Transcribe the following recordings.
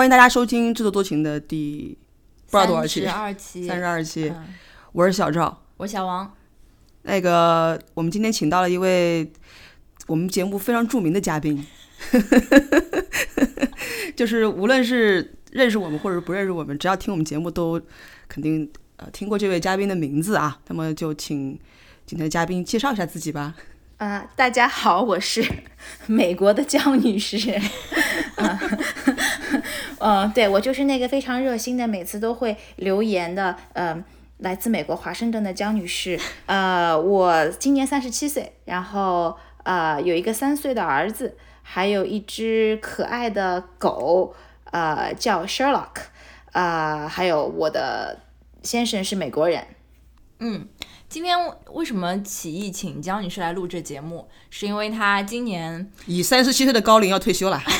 欢迎大家收听《制作多情》的第不知道多少期十，二期，三十二期。嗯我是小赵。我是小王，那个，我们今天请到了一位我们节目非常著名的嘉宾，就是无论是认识我们或者不认识我们，只要听我们节目都肯定呃听过这位嘉宾的名字啊。那么就请今天的嘉宾介绍一下自己吧。啊、大家好，我是 美国的江女士。嗯、呃，对我就是那个非常热心的，每次都会留言的，呃，来自美国华盛顿的江女士。呃，我今年三十七岁，然后呃有一个三岁的儿子，还有一只可爱的狗，呃叫 Sherlock，呃，还有我的先生是美国人。嗯，今天为什么起义请江女士来录这节目？是因为她今年以三十七岁的高龄要退休了。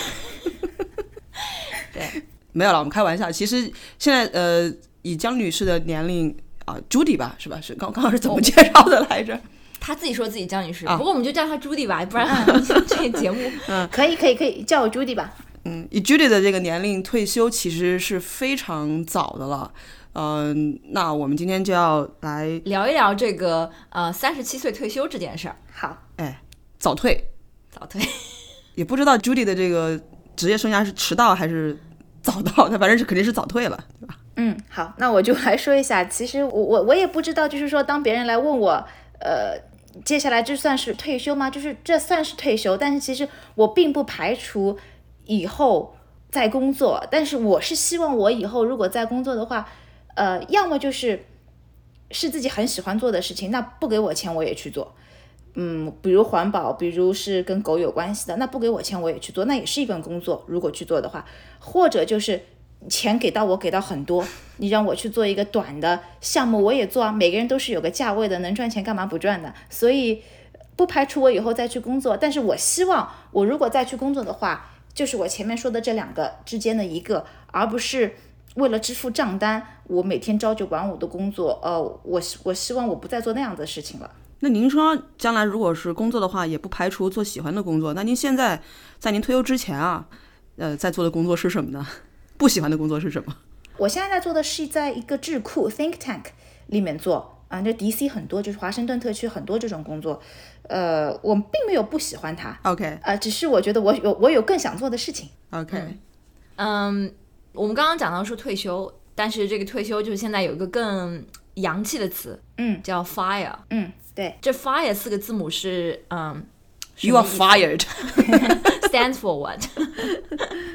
对，没有了，我们开玩笑。其实现在呃，以江女士的年龄啊、朱迪吧，是吧？是刚刚刚是怎么介绍的来着？她自己说自己江女士，啊不过我们就叫她朱迪吧，不然 这个节目嗯可以，可以，可以叫我 Judy 吧。嗯，以 Judy 的这个年龄退休其实是非常早的了。嗯、那我们今天就要来聊一聊这个呃三十七岁退休这件事儿。好，哎早退，早退，也不知道 Judy 的这个职业生涯是迟到还是早到，他反正是肯定是早退了，对吧？嗯，好，那我就来说一下。其实我我我也不知道，就是说，当别人来问我，呃，接下来这算是退休吗？就是这算是退休，但是其实我并不排除以后再工作，但是我是希望我以后如果再工作的话，呃，要么就是是自己很喜欢做的事情，那不给我钱我也去做。嗯，比如环保，比如是跟狗有关系的，那不给我钱我也去做，那也是一份工作。如果去做的话，或者就是钱给到我给到很多，你让我去做一个短的项目，我也做啊。每个人都是有个价位的，能赚钱干嘛不赚的？所以不排除我以后再去工作，但是我希望我如果再去工作的话，就是我前面说的这两个之间的一个，而不是为了支付账单，我每天朝九晚五的工作。呃，我希我希望我不再做那样的事情了。那您说将来如果是工作的话，也不排除做喜欢的工作。那您现在在您退休之前啊，呃，在做的工作是什么呢？不喜欢的工作是什么？我现在在做的是在一个智库 think tank 里面做啊，就 DC 很多，就是华盛顿特区很多这种工作，呃，我并没有不喜欢它，OK 呃，只是我觉得我有我有更想做的事情。OK，、嗯，我们刚刚讲到说退休，但是这个退休就是现在有一个更洋气的词，嗯叫 fire。嗯，对，这 fire 四个字母是嗯 You are fired. Stands for what？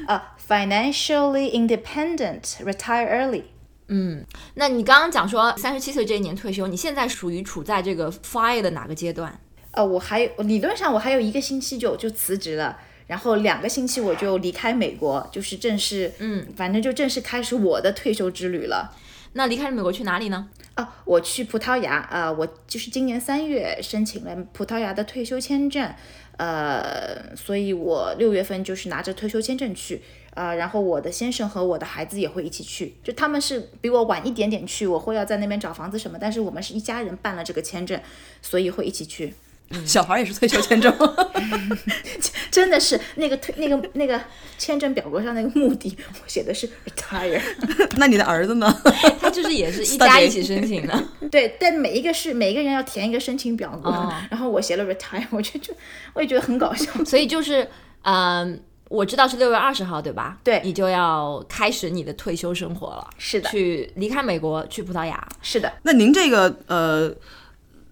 呃，financially independent, retire early 嗯。那你刚刚讲说三十七岁这一年退休，你现在属于处在这个 fire 的哪个阶段？呃，我还有理论上我还有一个星期就就辞职了，然后两个星期我就离开美国，就是正式，嗯，反正就正式开始我的退休之旅了。那离开美国去哪里呢？啊，我去葡萄牙，啊，我就是今年三月申请了葡萄牙的退休签证，呃，所以我六月份就是拿着退休签证去，啊，然后我的先生和我的孩子也会一起去，就他们是比我晚一点点去，我会要在那边找房子什么，但是我们是一家人办了这个签证，所以会一起去。小孩也是退休签证。真的是那个退那个那个签证表格上那个目的，我写的是 retire。那你的儿子呢？他就是也是一家一起申请的。对，但每一个是每一个人要填一个申请表格，哦然后我写了 retire，我就就我也觉得很搞笑。所以就是，嗯，我知道是六月二十号，对吧？对你就要开始你的退休生活了，是的，去离开美国，去葡萄牙。是的，那您这个呃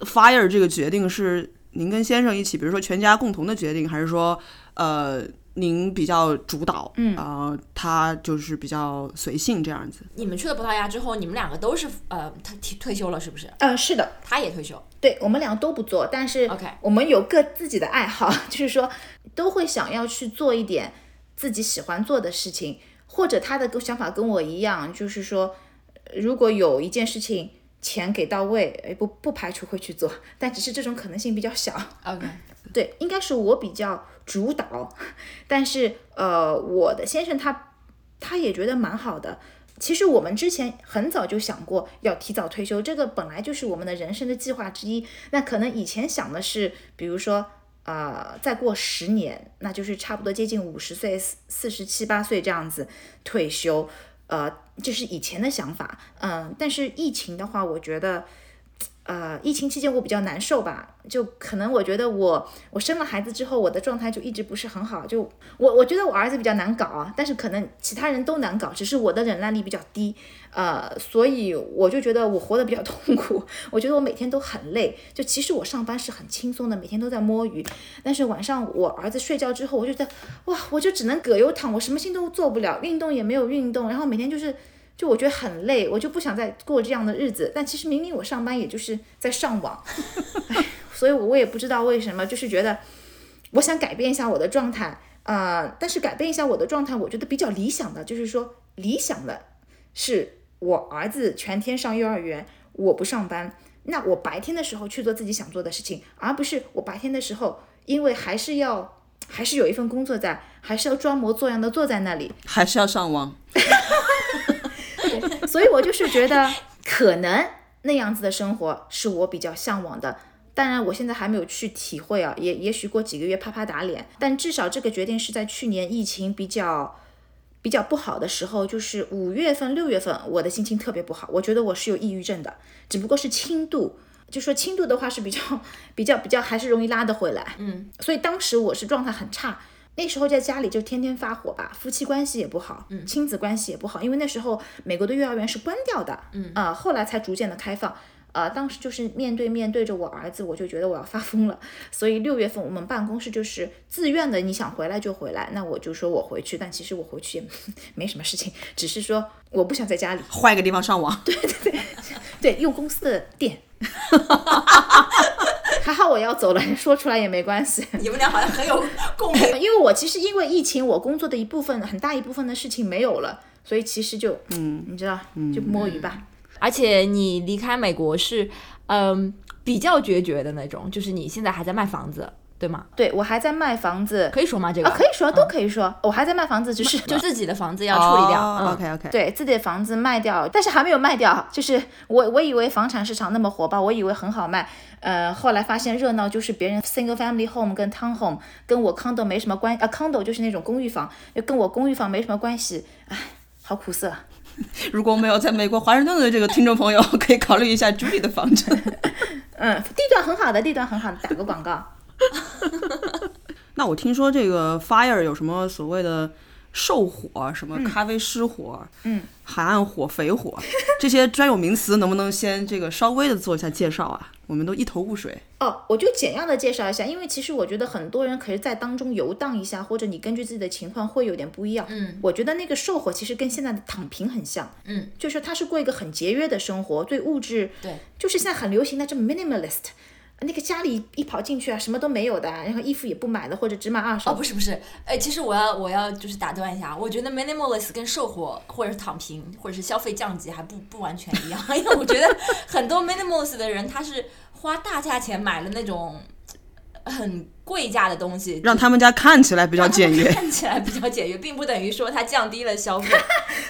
fire 这个决定是您跟先生一起，比如说全家共同的决定，还是说呃您比较主导？嗯啊、他就是比较随性这样子。你们去了葡萄牙之后，你们两个都是呃，他退退休了，是不是？呃，是的，他也退休。对我们两个都不做，但是 OK 我们有各自己的爱好，就是说都会想要去做一点自己喜欢做的事情，或者他的想法跟我一样，就是说呃如果有一件事情钱给到位，哎，不不排除会去做，但只是这种可能性比较小。OK，对，应该是我比较主导，但是呃，我的先生他他也觉得蛮好的。其实我们之前很早就想过要提早退休，这个本来就是我们的人生的计划之一。那可能以前想的是，比如说呃，再过十年，那就是差不多接近五十岁、四四十七八岁这样子退休，呃，就是以前的想法，嗯，但是疫情的话，我觉得。呃，疫情期间我比较难受吧，就可能我觉得我我生了孩子之后，我的状态就一直不是很好。就我我觉得我儿子比较难搞啊，但是可能其他人都难搞，只是我的忍耐力比较低。呃，所以我就觉得我活得比较痛苦。我觉得我每天都很累。就其实我上班是很轻松的，每天都在摸鱼，但是晚上我儿子睡觉之后，我就在哇，我就只能葛优躺，我什么事情都做不了，运动也没有运动，然后每天就是。就我觉得很累，我就不想再过这样的日子。但其实明明我上班也就是在上网，所以我我也不知道为什么，就是觉得我想改变一下我的状态啊。但是改变一下我的状态，我觉得比较理想的就是说，理想的是我儿子全天上幼儿园，我不上班，那我白天的时候去做自己想做的事情，而不是我白天的时候，因为还是要还是有一份工作在，还是要装模作样的坐在那里，还是要上网。所以我就是觉得，可能那样子的生活是我比较向往的。当然，我现在还没有去体会啊，也也许过几个月啪啪打脸。但至少这个决定是在去年疫情比较比较不好的时候，就是五月份、六月份，我的心情特别不好，我觉得我是有抑郁症的，只不过是轻度。就说轻度的话是比较 比较比较还是容易拉得回来。嗯，所以当时我是状态很差。那时候在家里就天天发火吧，夫妻关系也不好，亲子关系也不好，因为那时候美国的幼儿园是关掉的，嗯啊，后来才逐渐的开放，呃，当时就是面对面对着我儿子，我就觉得我要发疯了，所以六月份我们办公室就是自愿的，你想回来就回来，那我就说我回去，但其实我回去也 没什么事情，只是说我不想在家里，换一个地方上网，对对对，对，用公司的电。还好我要走了，说出来也没关系。你们俩好像很有共鸣，因为我其实因为疫情，我工作的一部分很大一部分的事情没有了，所以其实就嗯，你知道，就摸鱼吧。而且你离开美国是嗯比较决绝的那种，就是你现在还在卖房子。对吗？对我还在卖房子，可以说吗？这个啊，可以说，都可以说。我还在卖房子，就是就自己的房子要处理掉。OK OK。对自己的房子卖掉，但是还没有卖掉。就是我我以为房产市场那么火爆，我以为很好卖。呃，后来发现热闹就是别人 single family home 跟 town home 跟我 condo 没什么关啊，condo 就是那种公寓房，跟我公寓房没什么关系。唉，好苦涩。如果没有在美国华盛顿的这个听众朋友，可以考虑一下朱莉的房产。嗯，地段很好的，地段很好的，打个广告。那我听说这个 fire 有什么所谓的兽火，什么咖啡失火，嗯，海岸火、肥火 这些专有名词，能不能先这个稍微的做一下介绍啊？我们都一头雾水。哦，我就简要的介绍一下，因为其实我觉得很多人可以在当中游荡一下，或者你根据自己的情况会有点不一样。嗯，我觉得那个兽火其实跟现在的躺平很像。嗯，就是他是过一个很节约的生活，对物质，对，就是现在很流行的这 minimalist。那个家里一跑进去啊，什么都没有的，然后衣服也不买了，或者只买二手。哦，不是不是，哎，其实我要我要就是打断一下，我觉得 minimalist 跟售货或者是躺平或者是消费降级还不不完全一样，因为我觉得很多 minimalist 的人他是花大价钱买了那种。很贵价的东西，让他们家看起来比较简约，看起来比较简约，并不等于说它降低了消费。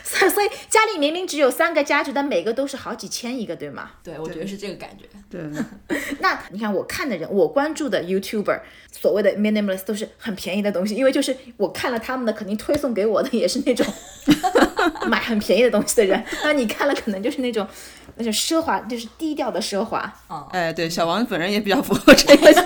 所以家里明明只有三个家具，但每个都是好几千一个，对吗？对，我觉得是这个感觉。对。那你看，我看的人，我关注的 YouTuber，所谓的 minimalist 都是很便宜的东西，因为就是我看了他们的，肯定推送给我的也是那种 买很便宜的东西的人。那你看了，可能就是那种那种奢华，就是低调的奢华。哦，哎，对，小王本人也比较符合这个。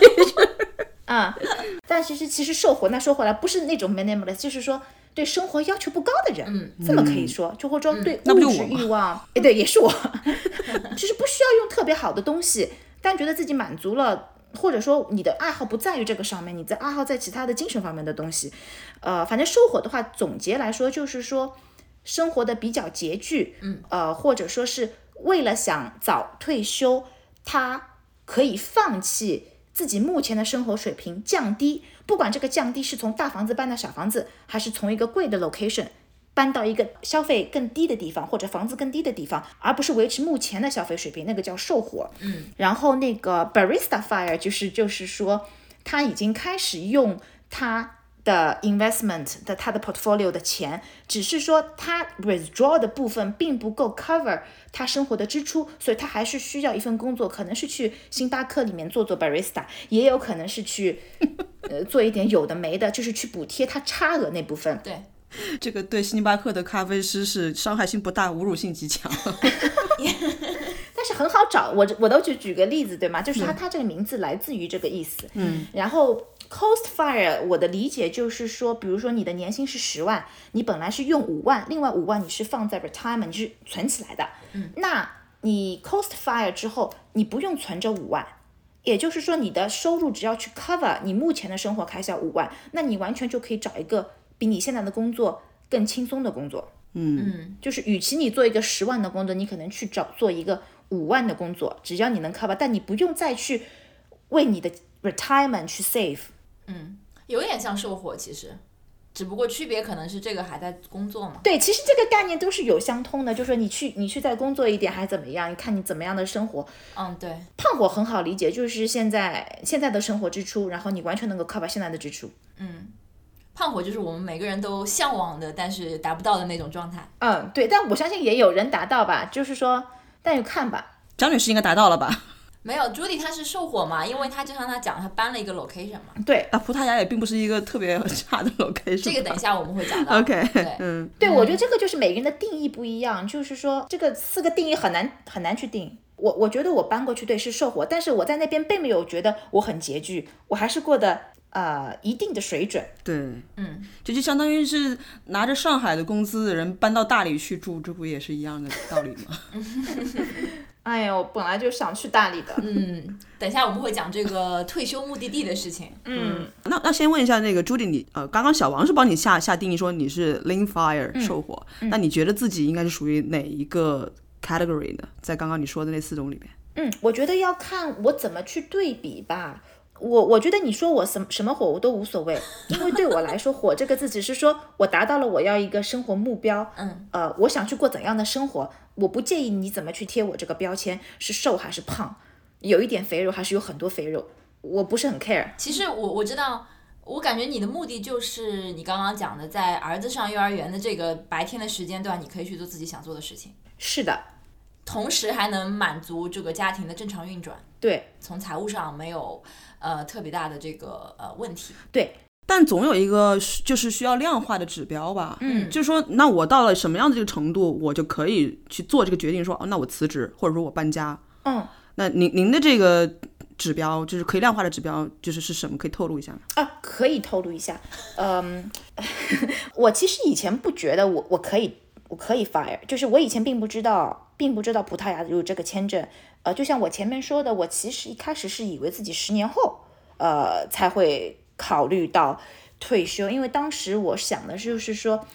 啊，但其实其实瘦活，那说回来不是那种 minimalist，就是说对生活要求不高的人，嗯，这么可以说，就或者说对物质欲望，哎，对，也是我，就是不需要用特别好的东西，但觉得自己满足了，或者说你的爱好不在于这个上面，你的爱好在其他的精神方面的东西，呃，反正收获的话，总结来说就是说生活的比较拮据，嗯，呃，或者说是为了想早退休，他可以放弃。自己目前的生活水平降低，不管这个降低是从大房子搬到小房子，还是从一个贵的 location 搬到一个消费更低的地方，或者房子更低的地方，而不是维持目前的消费水平，那个叫售火。嗯，然后那个 barista fire 就是就是说他已经开始用他的 investment 的他的 portfolio 的钱，只是说他 withdraw 的部分并不够 cover 他生活的支出，所以他还是需要一份工作，可能是去星巴克里面做做 barista，也有可能是去呃做一点有的没的，就是去补贴他差额那部分。对，这个对星巴克的咖啡师是伤害性不大，侮辱性极强。但是很好找，我我都举举个例子，对吗？就是它它这个名字来自于这个意思。嗯，然后 cost fire，我的理解就是说，比如说你的年薪是十万，你本来是用五万，另外五万你是放在 retirement，你是存起来的。嗯，那你 cost fire 之后，你不用存这五万，也就是说你的收入只要去 cover 你目前的生活开销五万，那你完全就可以找一个比你现在的工作更轻松的工作。嗯，就是与其你做一个十万的工作，你可能去找做一个五万的工作，只要你能 cover，但你不用再去为你的 retirement 去 save。有点像售火，其实，只不过区别可能是这个还在工作嘛。对，其实这个概念都是有相通的，就是说你去你去再工作一点还怎么样？你看你怎么样的生活。嗯，对，胖火很好理解，就是现在现在的生活支出，然后你完全能够 cover 现在的支出。嗯胖火就是我们每个人都向往的，但是达不到的那种状态。嗯，对，但我相信也有人达到吧，就是说，但就看吧。张女士应该达到了吧？没有，Judy 她是受火嘛，因为她就像她讲，她搬了一个 location 嘛。对，啊，葡萄牙也并不是一个特别 差的 location。这个等一下我们会讲到。OK，对嗯，对，我觉得这个就是每个人的定义不一样，就是说这个四个定义很难很难去定。我我觉得我搬过去对是受火，但是我在那边并没有觉得我很拮据，我还是过得呃一定的水准。对，嗯，这就相当于是拿着上海的工资的人搬到大理去住，这不也是一样的道理吗？哎呀，我本来就想去大理的。嗯，等一下我们会讲这个退休目的地的事情。嗯，那那先问一下那个朱迪，你呃，刚刚小王是帮你下下定义说你是 lean fire 受火，那你觉得自己应该是属于哪一个 category 呢？在刚刚你说的那四种里面，嗯，我觉得要看我怎么去对比吧。我我觉得你说我什么什么火我都无所谓，因为对我来说，火这个字只是说我达到了我要一个生活目标，嗯，呃，我想去过怎样的生活，我不介意你怎么去贴我这个标签，是瘦还是胖，有一点肥肉还是有很多肥肉，我不是很 care。其实我我知道，我感觉你的目的就是你刚刚讲的，在儿子上幼儿园的这个白天的时间段，你可以去做自己想做的事情，是的，同时还能满足这个家庭的正常运转，对从财务上没有呃特别大的这个呃问题。对，但总有一个是就是需要量化的指标吧。嗯就是说，那我到了什么样的这个程度，我就可以去做这个决定说，哦，那我辞职，或者说我搬家。嗯。那您您的这个指标，就是可以量化的指标，就是是什么？可以透露一下吗？啊，可以透露一下，嗯，我其实以前不觉得我我可以我可以 fire，就是我以前并不知道，并不知道葡萄牙有这个签证，呃，就像我前面说的，我其实一开始是以为自己十年后，呃，才会考虑到退休，因为当时我想的就是说，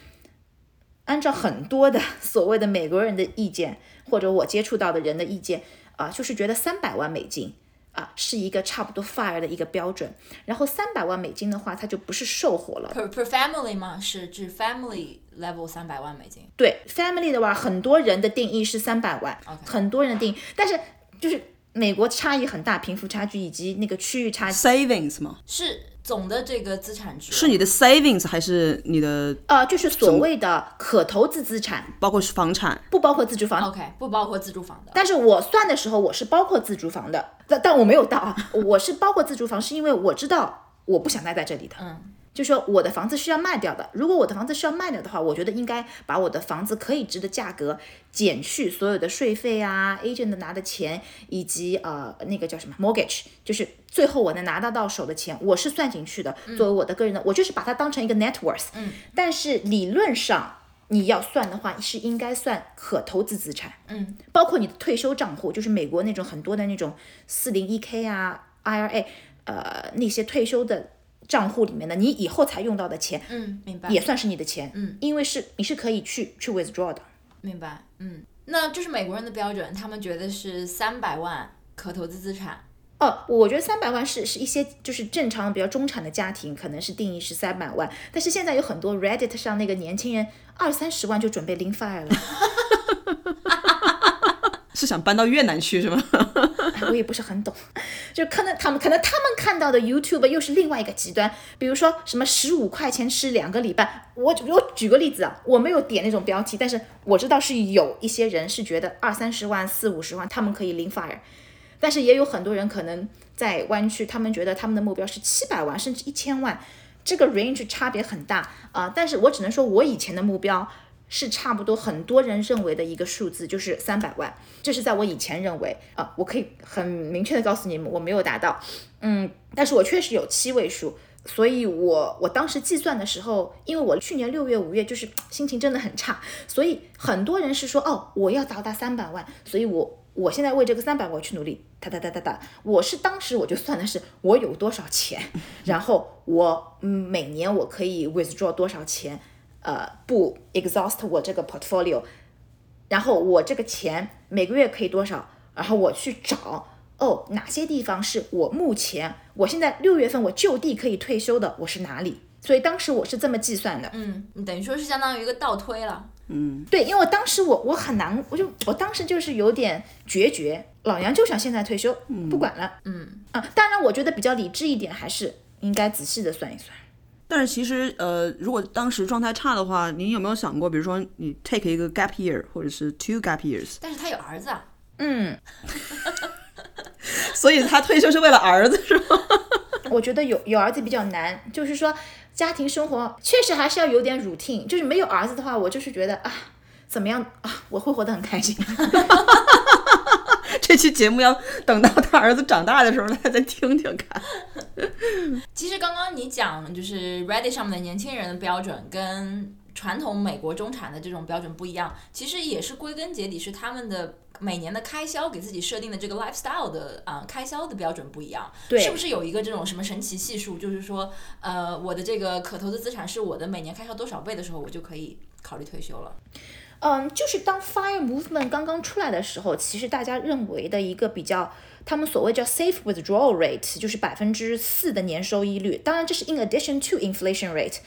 按照很多的 所谓的美国人的意见，或者我接触到的人的意见，啊、就是觉得三百万美金。啊，是一个差不多 fire 的一个标准，然后三百万美金的话，它就不是售火了。per per family 吗？是指 family level 三百万美金。对 family 的话，很多人的定义是三百万 OK 很多人的定义，但是就是美国差异很大，贫富差距以及那个区域差距。savings 吗？是总的这个资产值是你的 savings 还是你的呃，就是所谓的可投资资产，包括是房产？不包括自住房。OK，不包括自住房的。但是我算的时候，我是包括自住房的，但但我没有到啊，我是包括自住房，是因为我知道我不想待在这里的。嗯，就说我的房子是要卖掉的。如果我的房子是要卖掉的话，我觉得应该把我的房子可以值的价格减去所有的税费啊，agent 拿的钱，以及呃那个叫什么 mortgage，就是最后我能拿到到手的钱，我是算进去的，作为我的个人的，我就是把它当成一个 net worth。嗯，但是理论上你要算的话，是应该算可投资资产。嗯，包括你的退休账户，就是美国那种很多的那种四零一 k 啊、IRA，呃那些退休的账户里面的，你以后才用到的钱，嗯，明白。也算是你的钱，嗯，因为是你是可以去去 withdraw 的。明白，嗯，那这是美国人的标准，他们觉得是三百万可投资资产。哦，我觉得三百万是是一些就是正常比较中产的家庭，可能是定义是三百万，但是现在有很多 Reddit 上那个年轻人二三十万就准备拎 fire 了。是想搬到越南去是吗？我也不是很懂，就可能他们可能他们看到的 YouTube 又是另外一个极端，比如说什么十五块钱吃两个礼拜，我我举个例子啊，我没有点那种标题，但是我知道是有一些人是觉得二三十万、四五十万他们可以零 fire，但是也有很多人可能在湾区，他们觉得他们的目标是七百万甚至一千万，这个 range 差别很大啊、但是我只能说我以前的目标。是差不多很多人认为的一个数字，就是三百万。这是在我以前认为啊、我可以很明确的告诉你们，我没有达到。嗯，但是我确实有七位数，所以我我当时计算的时候，因为我去年六月、五月就是 心情真的很差，所以很多人是说哦，我要达到三百万，所以我我现在为这个三百万去努力，哒哒哒哒哒。我是当时我就算的是我有多少钱，然后我嗯每年我可以 withdraw 多少钱，呃，不 exhaust 我这个 portfolio，然后我这个钱每个月可以多少，然后我去找哦哪些地方是我目前我现在六月份我就地可以退休的，我是哪里？所以当时我是这么计算的，嗯，你等于说是相当于一个倒推了。嗯对，因为我当时我我很难，我就我当时就是有点决绝，老娘就想现在退休，不管了，嗯啊，当然我觉得比较理智一点，还是应该仔细的算一算。但是其实，呃，如果当时状态差的话，你有没有想过，比如说你 take 一个 gap year，或者是 two gap years？但是他有儿子啊，嗯，所以他退休是为了儿子，是吗？我觉得有有儿子比较难，就是说家庭生活确实还是要有点 routine，就是没有儿子的话，我就是觉得啊，怎么样啊，我会活得很开心。这期节目要等到他儿子长大的时候，他再听听看。其实刚刚你讲就是 Ready 上面的年轻人的标准跟传统美国中产的这种标准不一样，其实也是归根结底是他们的每年的开销给自己设定的这个 lifestyle 的啊、开销的标准不一样。对是不是有一个这种什么神奇系数，就是说呃我的这个可投资资产是我的每年开销多少倍的时候，我就可以考虑退休了？嗯，就是当 Fire Movement 刚刚出来的时候，其实大家认为的一个比较，他们所谓叫 safe withdrawal rate，就是百分之四的年收益率。当然，这是 in addition to inflation rate。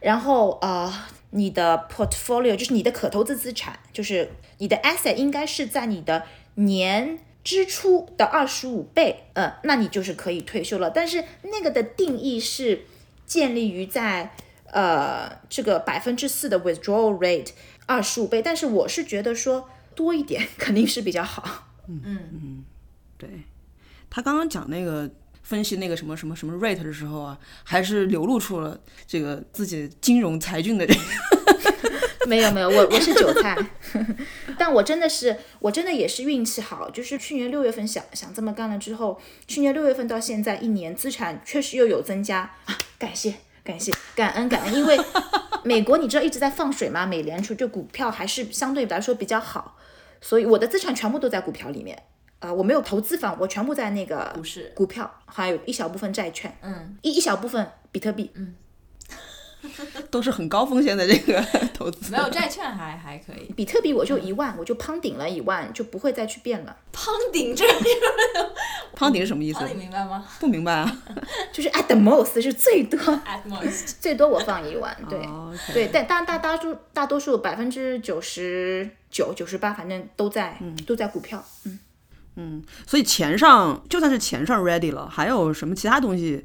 然后呃，你的 portfolio 就是你的可投资资产，就是你的 asset 应该是在你的年支出的二十五倍，呃，那你就是可以退休了。但是那个的定义是建立于在呃这个百分之四的 withdrawal rate 二十五倍，但是我是觉得说多一点肯定是比较好。嗯嗯。对。他刚刚讲那个分析那个什么什么什么 rate 的时候啊，还是流露出了这个自己金融才俊的这个。没有没有，我我是韭菜，但我真的是我真的也是运气好，就是去年六月份想想这么干了之后，去年六月份到现在一年资产确实又有增加。啊，感谢感谢感恩感恩，因为美国你知道一直在放水吗，美联储就股票还是相对来说比较好，所以我的资产全部都在股票里面。啊、我没有投资房，我全部在那个股市。股票，还有一小部分债券，嗯，一一小部分比特币，都是很高风险的这个投资。没有债券还还可以。比特币我就一万，我就胖顶了一万，就不会再去变了。胖顶这个，胖顶是什么意思胖？顶明白吗不明白啊。就是 at the most 是最多？At most，最多我放一万，对、哦，OK 对，但当然大大数大多数百分之九十九九十八，反正都在、都在股票。嗯嗯，所以钱上就算是钱上 ready 了，还有什么其他东西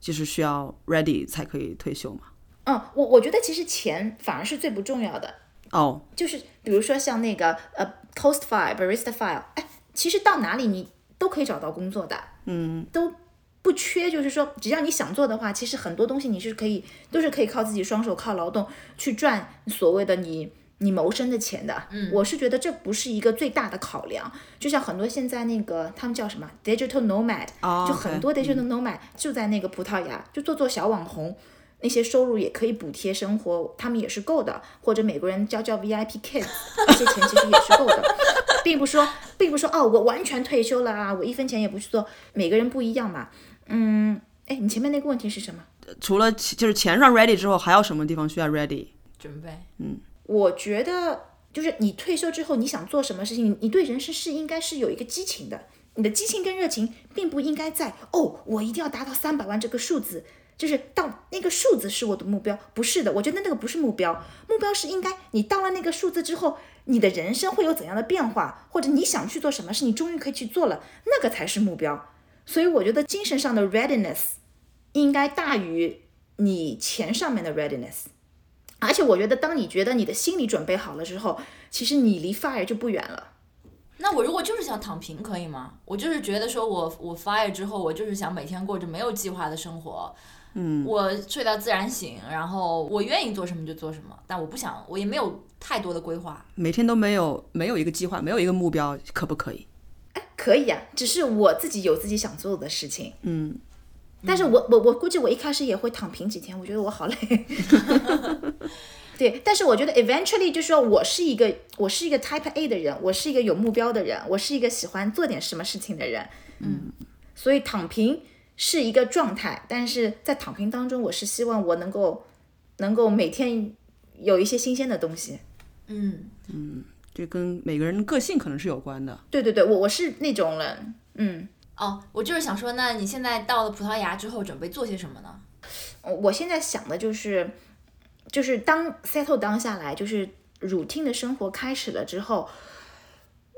就是需要 ready 才可以退休嘛？嗯，我我觉得其实钱反而是最不重要的，哦，就是比如说像那个呃 Post File、Barista File，哎，其实到哪里你都可以找到工作的，嗯，都不缺，就是说只要你想做的话，其实很多东西你是可以都是可以靠自己双手靠劳动去赚所谓的你。你谋生的钱的，嗯，我是觉得这不是一个最大的考量。就像很多现在那个他们叫什么 digital nomad，、哦就很多 digital nomad 就在那个葡萄牙，就做做小网红，那些收入也可以补贴生活，他们也是够的。或者美国人交交 VIP kids，这些钱其实也是够的，并不说，并不说哦，我完全退休了啊，我一分钱也不去做。每个人不一样嘛，嗯，哎，你前面那个问题是什么？除了就是钱上 ready 之后，还有什么地方需要 ready？准备。嗯我觉得就是你退休之后，你想做什么事情，你你对人生是应该是有一个激情的。你的激情跟热情并不应该在哦，我一定要达到三百万这个数字，就是到那个数字是我的目标，不是的，我觉得那个不是目标，目标是应该你到了那个数字之后，你的人生会有怎样的变化，或者你想去做什么事，你终于可以去做了，那个才是目标。所以我觉得精神上的 readiness 应该大于你钱上面的 readiness。而且我觉得，当你觉得你的心理准备好了之后，其实你离 fire 就不远了。那我如果就是想躺平，可以吗？我就是觉得说我我 fire 之后，我就是想每天过着没有计划的生活。嗯，我睡到自然醒，然后我愿意做什么就做什么，但我不想，我也没有太多的规划。每天都没有没有一个计划，没有一个目标，可不可以？哎，可以啊，只是我自己有自己想做的事情。嗯。但是我我我估计我一开始也会躺平几天，我觉得我好累。对，但是我觉得 eventually 就是说我是一个我是一个 type A 的人，我是一个有目标的人，我是一个喜欢做点什么事情的人。嗯，所以躺平是一个状态，但是在躺平当中，我是希望我能够能够每天有一些新鲜的东西。嗯嗯，这跟每个人的个性可能是有关的。对对对，我我是那种人。嗯。哦，我就是想说，那你现在到了葡萄牙之后，准备做些什么呢？我现在想的就是，就是当 settle down 下来，就是 routine 的生活开始了之后，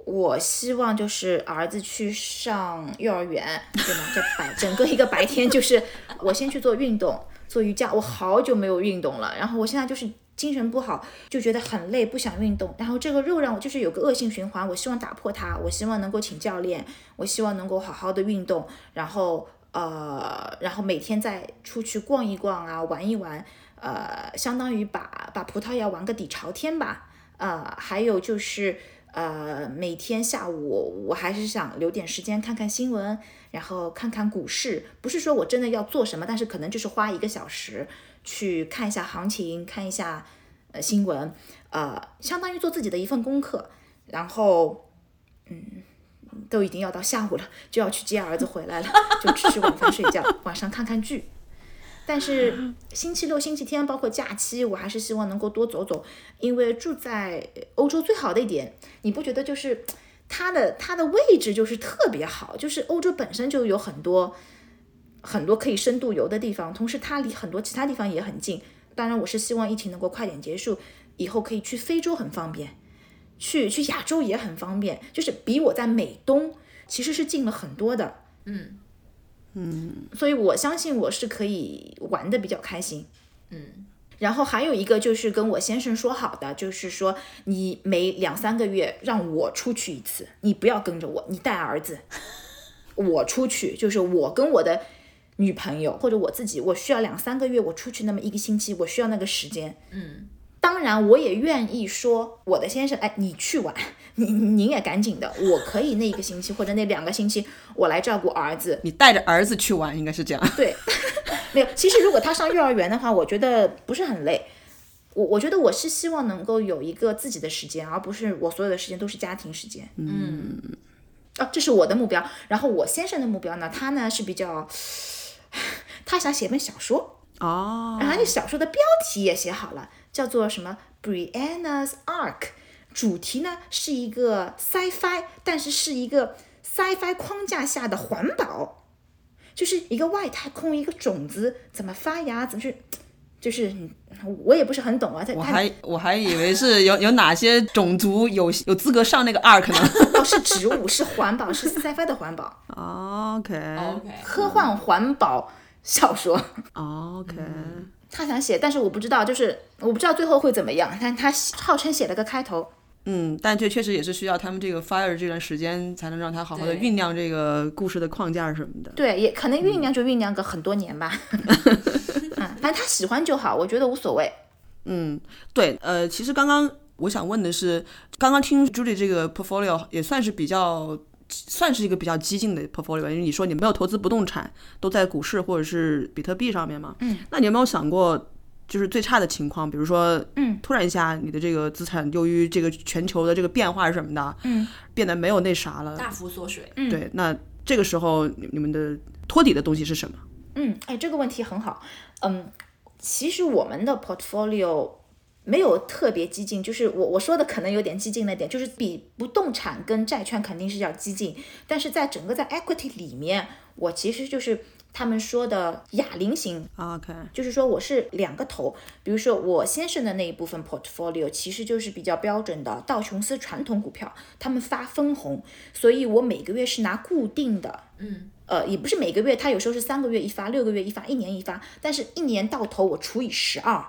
我希望就是儿子去上幼儿园，对吗？这白整个一个白天就是我先去做运动，做瑜伽。我好久没有运动了，然后我现在就是。精神不好就觉得很累，不想运动，然后这个肉让我就是有个恶性循环。我希望打破它，我希望能够请教练，我希望能够好好的运动，然后呃，然后每天再出去逛一逛啊，玩一玩，呃，相当于把把葡萄牙玩个底朝天吧。呃，还有就是呃，每天下午我还是想留点时间看看新闻，然后看看股市。不是说我真的要做什么，但是可能就是花一个小时。去看一下行情，看一下呃新闻，呃，相当于做自己的一份功课。然后，嗯，都已经要到下午了，就要去接儿子回来了，就吃吃晚饭睡觉，晚上看看剧。但是星期六、星期天，包括假期，我还是希望能够多走走，因为住在欧洲最好的一点，你不觉得就是它的它的位置就是特别好，就是欧洲本身就有很多。很多可以深度游的地方，同时它离很多其他地方也很近。当然，我是希望疫情能够快点结束，以后可以去非洲很方便，去去亚洲也很方便，就是比我在美东其实是近了很多的。嗯嗯，所以我相信我是可以玩的比较开心。嗯，然后还有一个就是跟我先生说好的，就是说你每两三个月让我出去一次，你不要跟着我，你带儿子，我出去，就是我跟我的。女朋友或者我自己，我需要两三个月，我出去那么一个星期，我需要那个时间。嗯，当然我也愿意说，我的先生，哎，你去玩，你您也赶紧的，我可以那一个星期或者那两个星期，我来照顾儿子。你带着儿子去玩，应该是这样。对，没有。其实如果他上幼儿园的话，我觉得不是很累。我我觉得我是希望能够有一个自己的时间，而不是我所有的时间都是家庭时间。嗯，啊，这是我的目标。然后我先生的目标呢，他呢是比较。他想写本小说哦，然后那小说的标题也写好了，叫做什么《Brianna's Ark》，主题呢是一个 sci-fi，但是是一个 sci-fi 框架下的环保，就是一个外太空一个种子怎么发芽，怎么去，就是我也不是很懂啊。我还我还以为是有有哪些种族有有资格上那个 Ark 呢？哦，是植物，是环保，是 sci-fi 的环保。OK OK，科幻环保。小说，OK，他想写，但是我不知道，就是我不知道最后会怎么样。但他号称写了个开头，嗯，但这确实也是需要他们这个 fire 这段时间，才能让他好好的酝酿这个故事的框架什么的。对，也可能酝酿就酝酿个很多年吧。嗯，反正他喜欢就好，我觉得无所谓。嗯，对，呃，其实刚刚我想问的是，刚刚听 Judy 这个 portfolio 也算是比较。算是一个比较激进的 portfolio，因为你说你没有投资不动产，都在股市或者是比特币上面嘛。嗯。那你有没有想过，就是最差的情况，比如说，嗯，突然一下你的这个资产由于这个全球的这个变化什么的，嗯，变得没有那啥了，大幅缩水。嗯。对，那这个时候你你们的托底的东西是什么？嗯，哎，这个问题很好。嗯，其实我们的 portfolio 没有特别激进，就是我我说的可能有点激进了点，就是比不动产跟债券肯定是要激进，但是在整个在 equity 里面，我其实就是他们说的哑铃型，OK，就是说我是两个头，比如说我先生的那一部分 portfolio 其实就是比较标准的道琼斯传统股票，他们发分红，所以我每个月是拿固定的，嗯，呃，也不是每个月，它有时候是三个月一发，六个月一发，一年一发，但是一年到头我除以十二。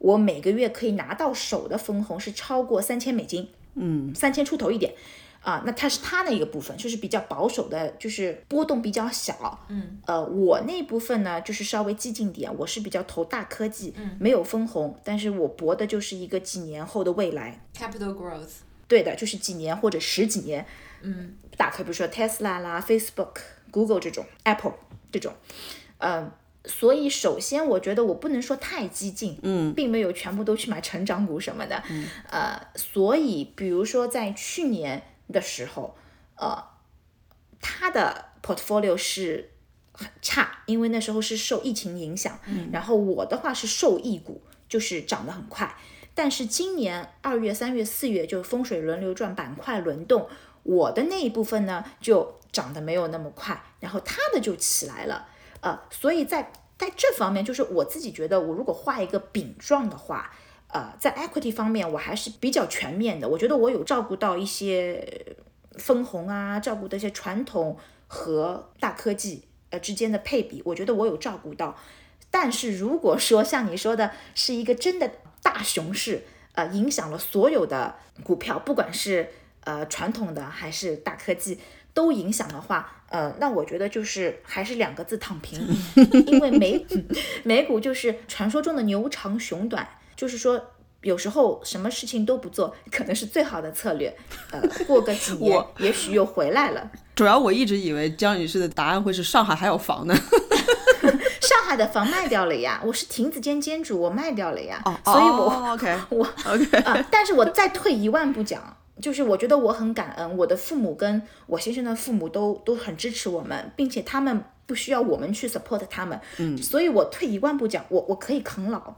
我每个月可以拿到手的分红是超过三千美金，嗯，三千出头一点，啊，那它是它那一个部分，就是比较保守的，就是波动比较小，嗯，呃，我那部分呢就是稍微激进点，我是比较投大科技，嗯，没有分红，但是我博的就是一个几年后的未来，capital growth，对的，就是几年或者十几年，嗯，大可比如说 Tesla 啦、Facebook、Google 这种，Apple 这种，嗯。所以，首先我觉得我不能说太激进，嗯，并没有全部都去买成长股什么的，嗯，呃，所以比如说在去年的时候，呃，他的 portfolio 是很差，因为那时候是受疫情影响，嗯，然后我的话是受益股，就是涨得很快，但是今年二月、三月、四月就风水轮流转，板块轮动，我的那一部分呢就涨得没有那么快，然后他的就起来了。呃，所以在在这方面，就是我自己觉得，我如果画一个饼状的话，呃，在 equity 方面，我还是比较全面的。我觉得我有照顾到一些分红啊，照顾的一些传统和大科技呃之间的配比，我觉得我有照顾到。但是如果说像你说的，是一个真的大熊市，呃，影响了所有的股票，不管是呃传统的还是大科技。都影响的话，呃，那我觉得就是还是两个字躺平，因为美 美股就是传说中的牛长熊短，就是说有时候什么事情都不做，可能是最好的策略，呃，过个几年 也许又回来了。主要我一直以为江女士的答案会是上海还有房呢，上海的房卖掉了呀，我是亭子间间主，我卖掉了呀，哦，所以我 OK 我 OK 啊，但是我再退一万步讲。就是我觉得我很感恩，我的父母跟我先生的父母都都很支持我们，并且他们不需要我们去 support 他们，嗯，所以我退一万步讲，我我可以啃老，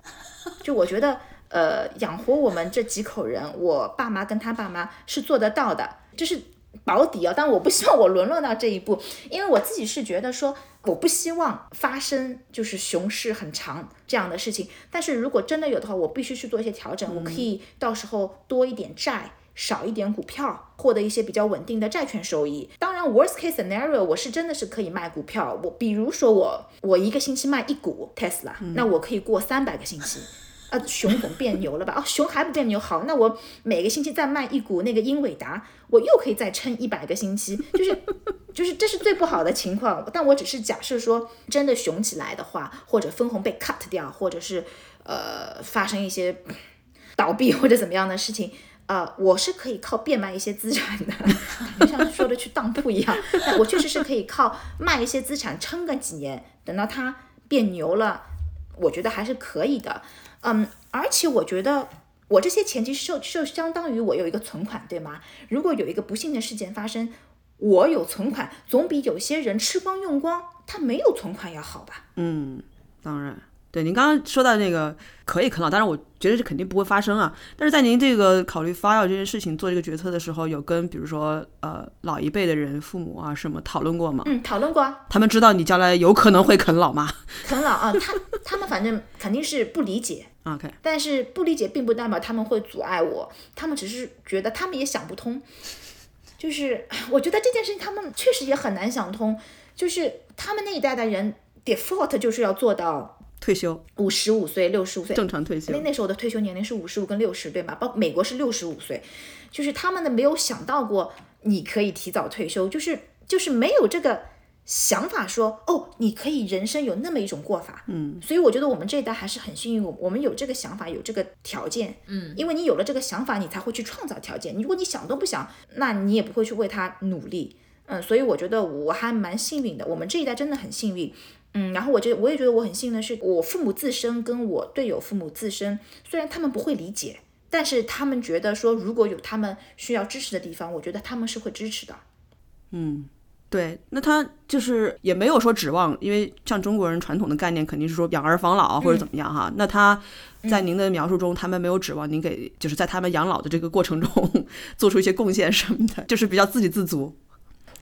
就我觉得呃养活我们这几口人，我爸妈跟他爸妈是做得到的，就是保底啊。但我不希望我沦落到这一步，因为我自己是觉得说，我不希望发生就是熊市很长这样的事情。但是如果真的有的话，我必须去做一些调整，我可以到时候多一点债。少一点股票，获得一些比较稳定的债券收益。当然，worst case scenario，我是真的是可以卖股票。我比如说，我我一个星期卖一股 Tesla，那我可以过三百个星期。啊，熊总变牛了吧？哦，熊还不变牛，好，那我每个星期再卖一股那个英伟达，我又可以再撑一百个星期。就是就是这是最不好的情况。但我只是假设说，真的熊起来的话，或者分红被 cut 掉，或者是呃发生一些倒闭或者怎么样的事情。呃，我是可以靠变卖一些资产的，就像说的去当铺一样。我确实是可以靠卖一些资产撑个几年，等到它变牛了，我觉得还是可以的。嗯，而且我觉得我这些钱其实就就相当于我有一个存款，对吗？如果有一个不幸的事件发生，我有存款，总比有些人吃光用光，他没有存款要好吧？嗯，当然。对您刚刚说到那个可以啃老，但是我觉得这肯定不会发生啊。但是在您这个考虑发药这件事情做这个决策的时候，有跟比如说呃老一辈的人、父母啊什么讨论过吗？嗯，讨论过啊。他们知道你将来有可能会啃老吗？啃老啊，他他们反正肯定是不理解。OK，但是不理解并不代表他们会阻碍我，他们只是觉得他们也想不通。就是我觉得这件事情他们确实也很难想通，就是他们那一代的人 default 就是要做到。退休五十五岁、六十五岁正常退休。那那时候的退休年龄是五十五跟六十，对吗？包美国是六十五岁，就是他们呢没有想到过你可以提早退休，就是就是没有这个想法说哦，你可以人生有那么一种过法。嗯，所以我觉得我们这一代还是很幸运，我我们有这个想法，有这个条件。嗯，因为你有了这个想法，你才会去创造条件。如果你想都不想，那你也不会去为他努力。嗯，所以我觉得我还蛮幸运的，我们这一代真的很幸运。嗯，然后我觉得我也觉得我很幸运的是，我父母自身跟我队友父母自身，虽然他们不会理解，但是他们觉得说如果有他们需要支持的地方，我觉得他们是会支持的。嗯，对，那他就是也没有说指望，因为像中国人传统的概念肯定是说养儿防老或者怎么样哈。那他在您的描述中，他们没有指望您给，就是在他们养老的这个过程中 做出一些贡献什么的，就是比较自给自足。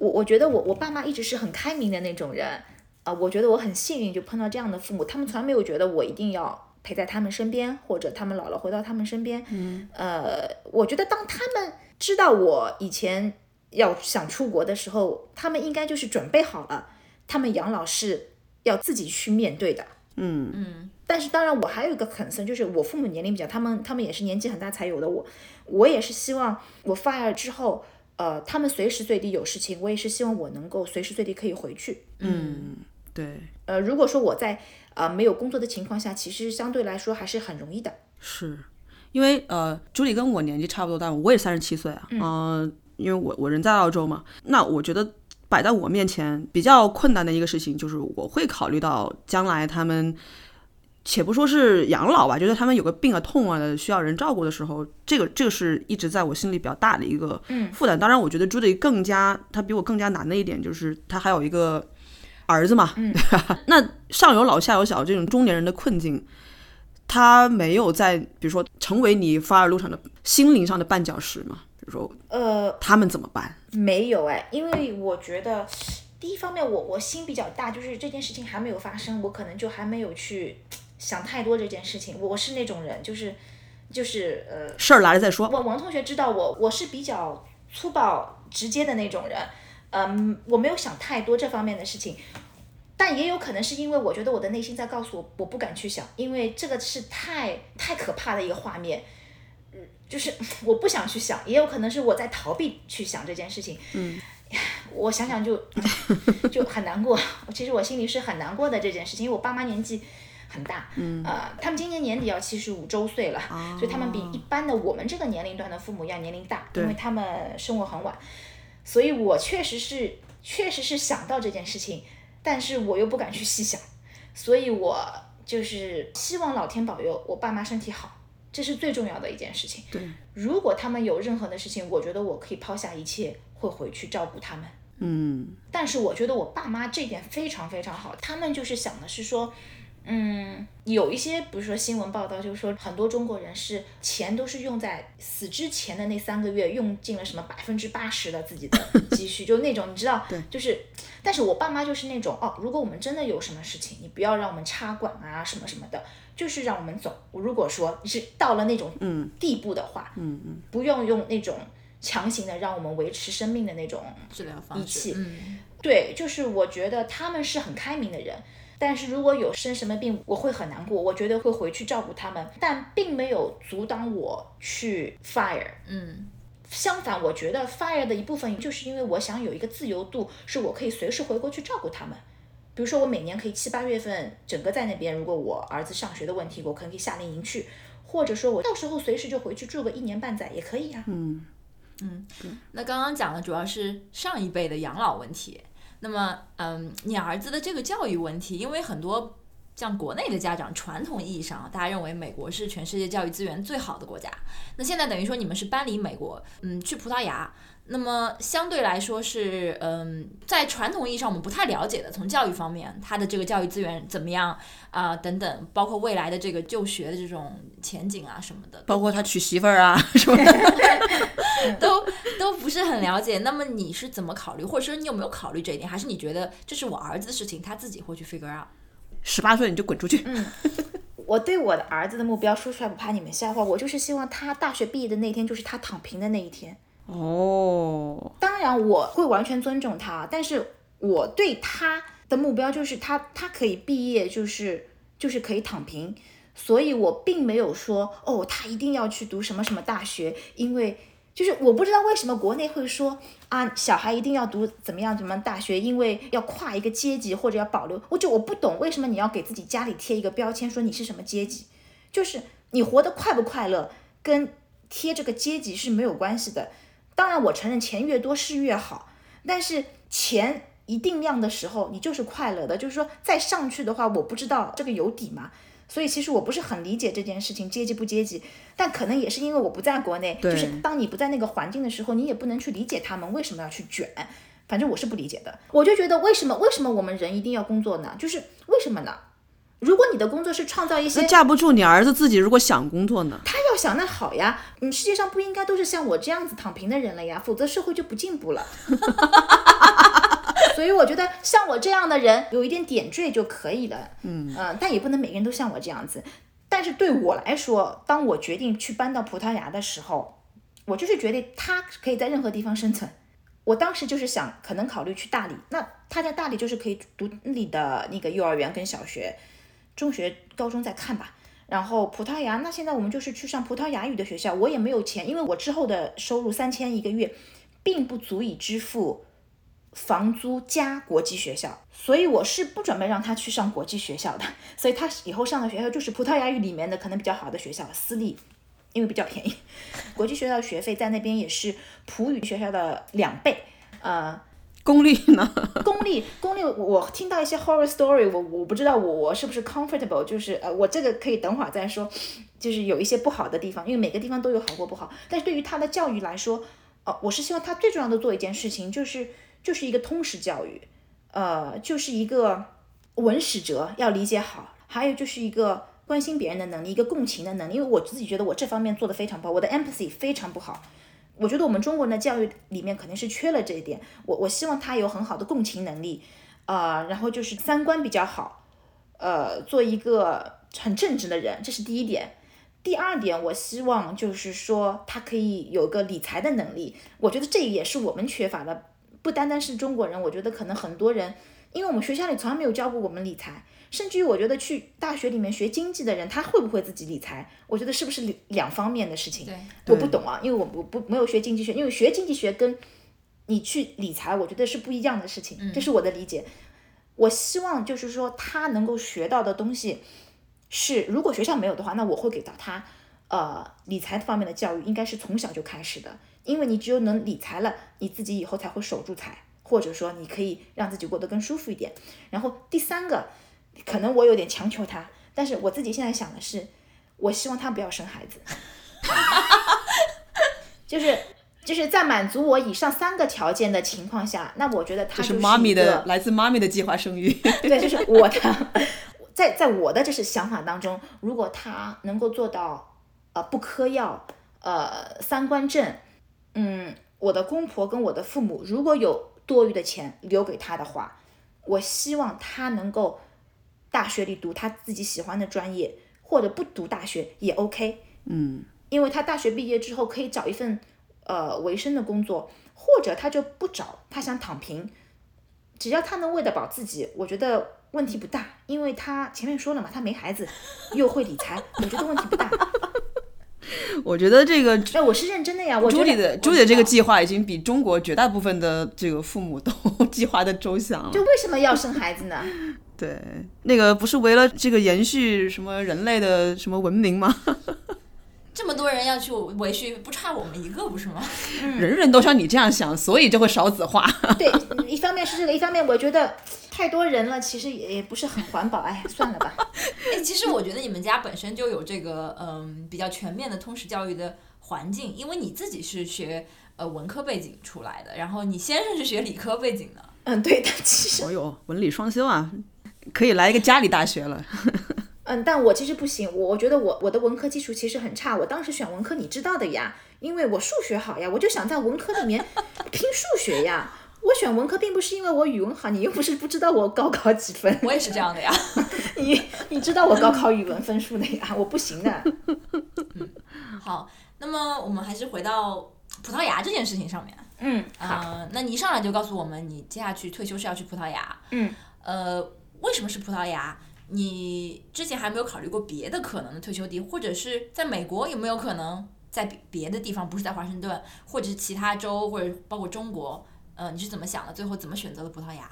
我我觉得我我爸妈一直是很开明的那种人，啊，我觉得我很幸运就碰到这样的父母，他们从来没有觉得我一定要陪在他们身边，或者他们老了回到他们身边。嗯，呃，我觉得当他们知道我以前。要想出国的时候，他们应该就是准备好了，他们养老是要自己去面对的。嗯嗯。但是当然，我还有一个 concern，就是我父母年龄比较，他们他们也是年纪很大才有的。我我也是希望我 fire 之后，呃，他们随时随地有事情，我也是希望我能够随时随地可以回去。嗯，对。呃，如果说我在呃没有工作的情况下，其实相对来说还是很容易的。是，因为呃，朱莉跟我年纪差不多大，我也三十七岁啊。嗯。因为我我人在澳洲嘛，那我觉得摆在我面前比较困难的一个事情就是我会考虑到将来他们，且不说是养老吧，觉得他们有个病啊痛啊的需要人照顾的时候，这个这个是一直在我心里比较大的一个负担。当然，我觉得朱迪更加他比我更加难的一点就是他还有一个儿子嘛，对吧？那上有老下有小这种中年人的困境，他没有在比如说成为你发尔路上的心灵上的绊脚石嘛？比如说呃，他们怎么办？没有哎，因为我觉得第一方面，我我心比较大，就是这件事情还没有发生，我可能就还没有去想太多这件事情。我是那种人，就是就是呃，事儿来了再说。王王同学知道我，我是比较粗暴直接的那种人，嗯，我没有想太多这方面的事情，但也有可能是因为我觉得我的内心在告诉我，我不敢去想，因为这个是太太可怕的一个画面。嗯就是 我不想去想，也有可能是我在逃避去想这件事情。嗯，我想想就 就很难过。其实我心里是很难过的这件事情，因为我爸妈年纪很大，嗯，呃，他们今年年底要七十五周岁了，所以他们比一般的我们这个年龄段的父母要年龄大，因为他们生活很晚。所以我确实是确实是想到这件事情，但是我又不敢去细想，所以我就是希望老天保佑我爸妈身体好。这是最重要的一件事情。对，如果他们有任何的事情，我觉得我可以抛下一切，会回去照顾他们。嗯，但是我觉得我爸妈这点非常非常好，他们就是想的是说。嗯，有一些，比如说新闻报道，就是说很多中国人是钱都是用在死之前的那三个月，用尽了什么百分之八十的自己的积蓄，就那种你知道，就是，但是我爸妈就是那种哦，如果我们真的有什么事情，你不要让我们插管啊什么什么的，就是让我们走。如果说是到了那种地步的话，嗯嗯，不用用那种强行的让我们维持生命的那种治疗方式，嗯，对，就是我觉得他们是很开明的人。但是如果有生什么病，我会很难过，我觉得会回去照顾他们，但并没有阻挡我去 fire。嗯，相反，我觉得 fire 的一部分就是因为我想有一个自由度，是我可以随时回国去照顾他们。比如说我每年可以七八月份整个在那边，如果我儿子上学的问题，我可能可以夏令营去，或者说我到时候随时就回去住个一年半载也可以啊。嗯嗯，那刚刚讲的主要是上一辈的养老问题。那么，嗯，你儿子的这个教育问题，因为很多像国内的家长，传统意义上大家认为美国是全世界教育资源最好的国家。那现在等于说你们是搬离美国，嗯，去葡萄牙。那么相对来说是，嗯，在传统意义上我们不太了解的，从教育方面，他的这个教育资源怎么样啊？等等，包括未来的这个就学的这种前景啊什么的，包括他娶媳妇儿啊 什么的，都都不是很了解。那么你是怎么考虑，或者说你有没有考虑这一点？还是你觉得这是我儿子的事情，他自己会去 figure out？十八岁你就滚出去。嗯，我对我的儿子的目标说出来不怕你们笑话，我就是希望他大学毕业的那天就是他躺平的那一天。哦，当然我会完全尊重他，但是我对他的目标就是他他可以毕业，就是就是可以躺平，所以我并没有说哦，他一定要去读什么什么大学，因为就是我不知道为什么国内会说啊，小孩一定要读怎么样怎么样大学，因为要跨一个阶级或者要保留，我就我不懂为什么你要给自己家里贴一个标签，说你是什么阶级，就是你活得快不快乐跟贴这个阶级是没有关系的。当然，我承认钱越多是越好，但是钱一定量的时候，你就是快乐的。就是说，再上去的话，我不知道这个有底吗？所以其实我不是很理解这件事情，阶级不阶级。但可能也是因为我不在国内，就是当你不在那个环境的时候，你也不能去理解他们为什么要去卷。反正我是不理解的。我就觉得为什么为什么我们人一定要工作呢？就是为什么呢？如果你的工作是创造一些，那架不住你儿子自己如果想工作呢？他要想那好呀，嗯，世界上不应该都是像我这样子躺平的人了呀，否则社会就不进步了。所以我觉得像我这样的人有一点点缀就可以了，嗯嗯，但也不能每个人都像我这样子。但是对我来说，当我决定去搬到葡萄牙的时候，我就是觉得他可以在任何地方生存。我当时就是想，可能考虑去大理，那他在大理就是可以读那里的那个幼儿园跟小学、中学、高中再看吧。然后葡萄牙，那现在我们就是去上葡萄牙语的学校，我也没有钱，因为我之后的收入三千一个月，并不足以支付。房租加国际学校，所以我是不准备让他去上国际学校的。所以他以后上的学校就是葡萄牙语里面的可能比较好的学校，私立，因为比较便宜。国际学校的学费在那边也是葡语学校的两倍。呃，公立呢？公立，公立，我听到一些 horror story，我我不知道我我是不是 comfortable，就是呃，我这个可以等会儿再说。就是有一些不好的地方，因为每个地方都有好过不好。但是对于他的教育来说，哦，我是希望他最重要的做一件事情就是。就是一个通识教育，呃，就是一个文史哲要理解好，还有就是一个关心别人的能力，一个共情的能力。因为我自己觉得我这方面做的非常不好，我的 empathy 非常不好。我觉得我们中国人的教育里面肯定是缺了这一点。我我希望他有很好的共情能力，啊，然后就是三观比较好，呃，做一个很正直的人，这是第一点。第二点，我希望就是说他可以有个理财的能力。我觉得这也是我们缺乏的。不单单是中国人，我觉得可能很多人，因为我们学校里从来没有教过我们理财，甚至于我觉得去大学里面学经济的人，他会不会自己理财？我觉得是不是两方面的事情？对，我不懂啊，因为我不不没有学经济学，因为学经济学跟你去理财，我觉得是不一样的事情，这是我的理解。我希望就是说他能够学到的东西是，如果学校没有的话，那我会给到他，呃，理财方面的教育应该是从小就开始的。因为你只有能理财了，你自己以后才会守住财，或者说你可以让自己过得更舒服一点。然后第三个，可能我有点强求他，但是我自己现在想的是，我希望他不要生孩子，就是就是在满足我以上三个条件的情况下，那我觉得他就是妈咪的来自妈咪的计划生育。对，就是我的，在在我的就是想法当中，如果他能够做到呃不嗑药，呃三观正。嗯，我的公婆跟我的父母如果有多余的钱留给他的话，我希望他能够大学里读他自己喜欢的专业，或者不读大学也 OK。嗯，因为他大学毕业之后可以找一份呃维生的工作，或者他就不找，他想躺平，只要他能喂得饱自己，我觉得问题不大。因为他前面说了嘛，他没孩子，又会理财，我觉得问题不大。我觉得这个，哎，我是认真的呀。我朱莉的朱姐的这个计划已经比中国绝大部分的这个父母都 计划的周详了。就为什么要生孩子呢？对，那个不是为了这个延续什么人类的什么文明吗？这么多人要去维续，不差我们一个，不是吗？人人都像你这样想，所以就会少子化。对，一方面是这个，一方面我觉得太多人了，其实也也不是很环保。哎，算了吧。哎，其实我觉得你们家本身就有这个嗯比较全面的通识教育的环境，因为你自己是学呃文科背景出来的，然后你先生是学理科背景的。嗯，对的，其实。哦呦，文理双修啊，可以来一个家里大学了。嗯，但我其实不行，我我觉得我我的文科基础其实很差。我当时选文科，你知道的呀，因为我数学好呀，我就想在文科里面 拼数学呀。我选文科并不是因为我语文好，你又不是不知道我高考几分。我也是这样的呀，你你知道我高考语文分数的呀，我不行的。好，那么我们还是回到葡萄牙这件事情上面。嗯，好，那你一上来就告诉我们，你接下去退休是要去葡萄牙。嗯，呃，为什么是葡萄牙？你之前还没有考虑过别的可能的退休地，或者是在美国有没有可能在别的地方，不是在华盛顿，或者是其他州，或者包括中国？呃，你是怎么想的？最后怎么选择了葡萄牙？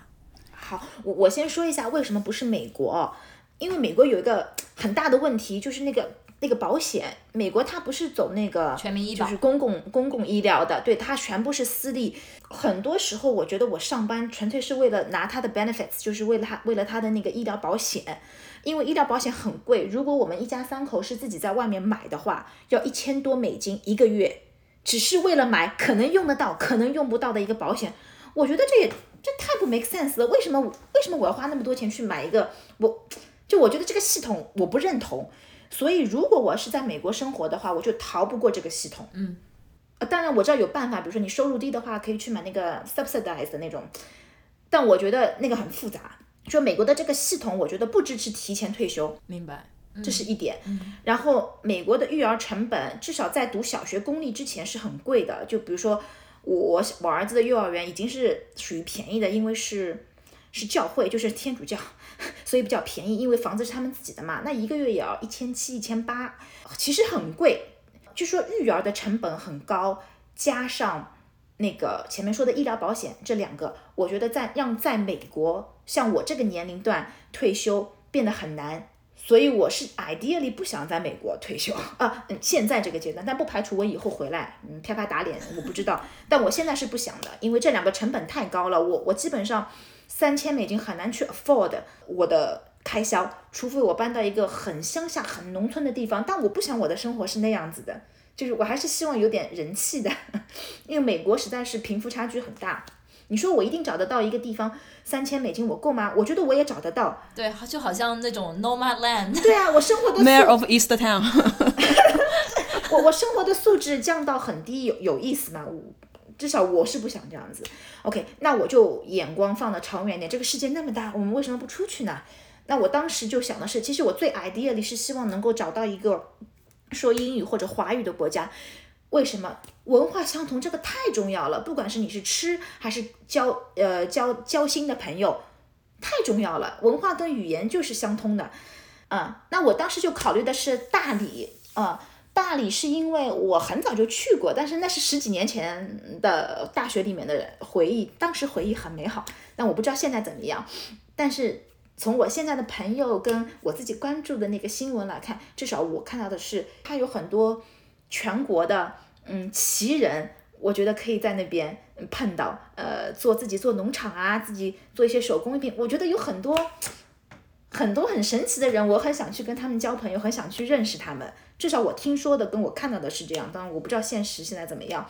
好，我我先说一下为什么不是美国，因为美国有一个很大的问题，就是那个。那个保险，美国它不是走那个全民医保，就是公共公共医疗的，对，它全部是私立。很多时候，我觉得我上班纯粹是为了拿它的 benefits，就是为了它为了它的那个医疗保险，因为医疗保险很贵。如果我们一家三口是自己在外面买的话，要一千多美金一个月，只是为了买可能用得到、可能用不到的一个保险。我觉得这也这太不 make sense 了。为什么为什么我要花那么多钱去买一个？我就我觉得这个系统我不认同。所以如果我是在美国生活的话，我就逃不过这个系统。嗯，呃，当然我知道有办法，比如说你收入低的话，可以去买那个 subsidized 的那种，但我觉得那个很复杂。就美国的这个系统，我觉得不支持提前退休。明白。这是一点，然后美国的育儿成本至少在读小学公立之前是很贵的。就比如说我我儿子的幼儿园已经是属于便宜的，因为是是教会，就是天主教，所以比较便宜。因为房子是他们自己的嘛，那一个月也要一千七、一千八，其实很贵。据说育儿的成本很高，加上那个前面说的医疗保险，这两个，我觉得在让在美国像我这个年龄段退休变得很难。所以我是 ideally 不想在美国退休啊，现在这个阶段，但不排除我以后回来，嗯，啪啪打脸，我不知道，但我现在是不想的，因为这两个成本太高了，我我基本上三千美金很难去 afford 我的开销，除非我搬到一个很乡下、很农村的地方，但我不想我的生活是那样子的，就是我还是希望有点人气的，因为美国实在是贫富差距很大。你说我一定找得到一个地方三千美金我够吗？我觉得我也找得到。对，就好像那种 nomad land。对啊，我生活的 mayor of East Town。我我生活的素质降到很低，有有意思吗？我至少我是不想这样子。OK，那我就眼光放的长远点。这个世界那么大，我们为什么不出去呢？那我当时就想的是，其实我最 idea 里是希望能够找到一个说英语或者华语的国家。为什么文化相同？这个太重要了。不管是你是吃还是交，呃，交交心的朋友，太重要了。文化跟语言就是相通的，啊，那我当时就考虑的是大理，啊，大理是因为我很早就去过，但是那是十几年前的大学里面的回忆，当时回忆很美好。但我不知道现在怎么样。但是从我现在的朋友跟我自己关注的那个新闻来看，至少我看到的是，它有很多。全国的嗯奇人，我觉得可以在那边碰到，呃，做自己做农场啊，自己做一些手工艺品，我觉得有很多很多很神奇的人，我很想去跟他们交朋友，很想去认识他们。至少我听说的跟我看到的是这样，当然我不知道现实现在怎么样。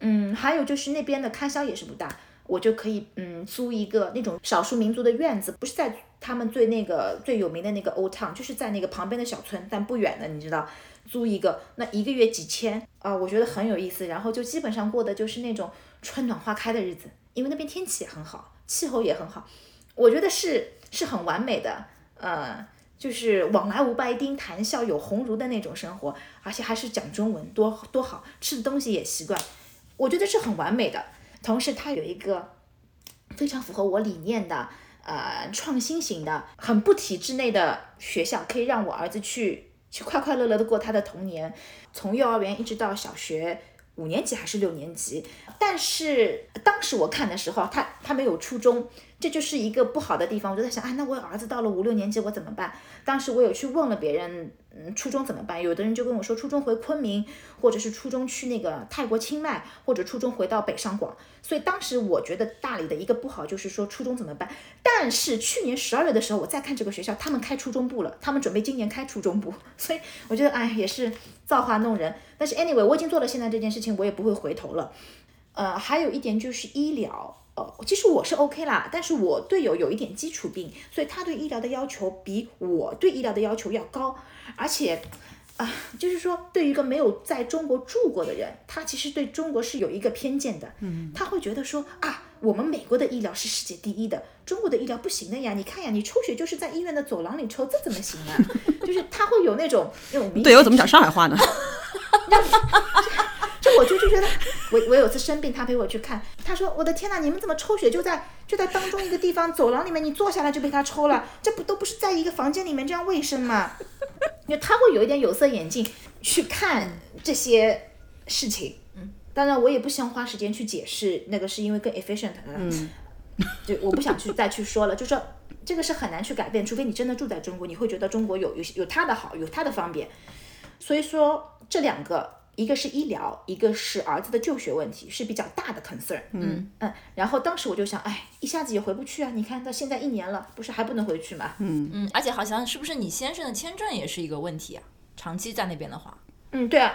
嗯，还有就是那边的开销也是不大，我就可以嗯租一个那种少数民族的院子，不是在他们最那个最有名的那个 Old Town，就是在那个旁边的小村，但不远的，你知道。租一个，那一个月几千啊，我觉得很有意思。然后就基本上过的就是那种春暖花开的日子，因为那边天气也很好，气候也很好，我觉得是是很完美的。呃，就是往来无白丁，谈笑有鸿儒的那种生活，而且还是讲中文，多多好吃的东西也习惯，我觉得是很完美的。同时，它有一个非常符合我理念的，呃，创新型的，很不体制内的学校，可以让我儿子去。去快快乐乐的过他的童年，从幼儿园一直到小学五年级还是六年级。但是当时我看的时候，他他没有初中。这就是一个不好的地方，我就在想，哎，那我儿子到了五六年级，我怎么办？当时我有去问了别人，嗯，初中怎么办？有的人就跟我说，初中回昆明，或者是初中去那个泰国清迈，或者初中回到北上广。所以当时我觉得大理的一个不好就是说初中怎么办？但是去年十二月的时候，我再看这个学校，他们开初中部了，他们准备今年开初中部，所以我觉得，哎，也是造化弄人。但是 anyway，我已经做了现在这件事情，我也不会回头了。呃，还有一点就是医疗。呃，其实我是 OK 啦，但是我队友有一点基础病，所以他对医疗的要求比我对医疗的要求要高，而且，啊，就是说，对于一个没有在中国住过的人，他其实对中国是有一个偏见的，嗯，他会觉得说啊，我们美国的医疗是世界第一的，中国的医疗不行的呀，你看呀，你抽血就是在医院的走廊里抽，这怎么行啊？就是他会有那种那种队友怎么讲上海话呢？就我就就觉得，我我有次生病，他陪我去看，他说我的天呐，你们怎么抽血就在就在当中一个地方走廊里面，你坐下来就被他抽了，这不都不是在一个房间里面这样卫生吗？因为他会有一点有色眼镜去看这些事情，嗯，当然我也不想花时间去解释那个是因为更 efficient，嗯，就我不想去再去说了，就说这个是很难去改变，除非你真的住在中国，你会觉得中国有有有它的好，有它的方便，所以说这两个。一个是医疗，一个是儿子的就学问题，是比较大的 concern。嗯嗯，然后当时我就想，哎，一下子也回不去啊！你看到现在一年了，不是还不能回去吗？嗯嗯，而且好像是不是你先生的签证也是一个问题啊？长期在那边的话，嗯，对啊，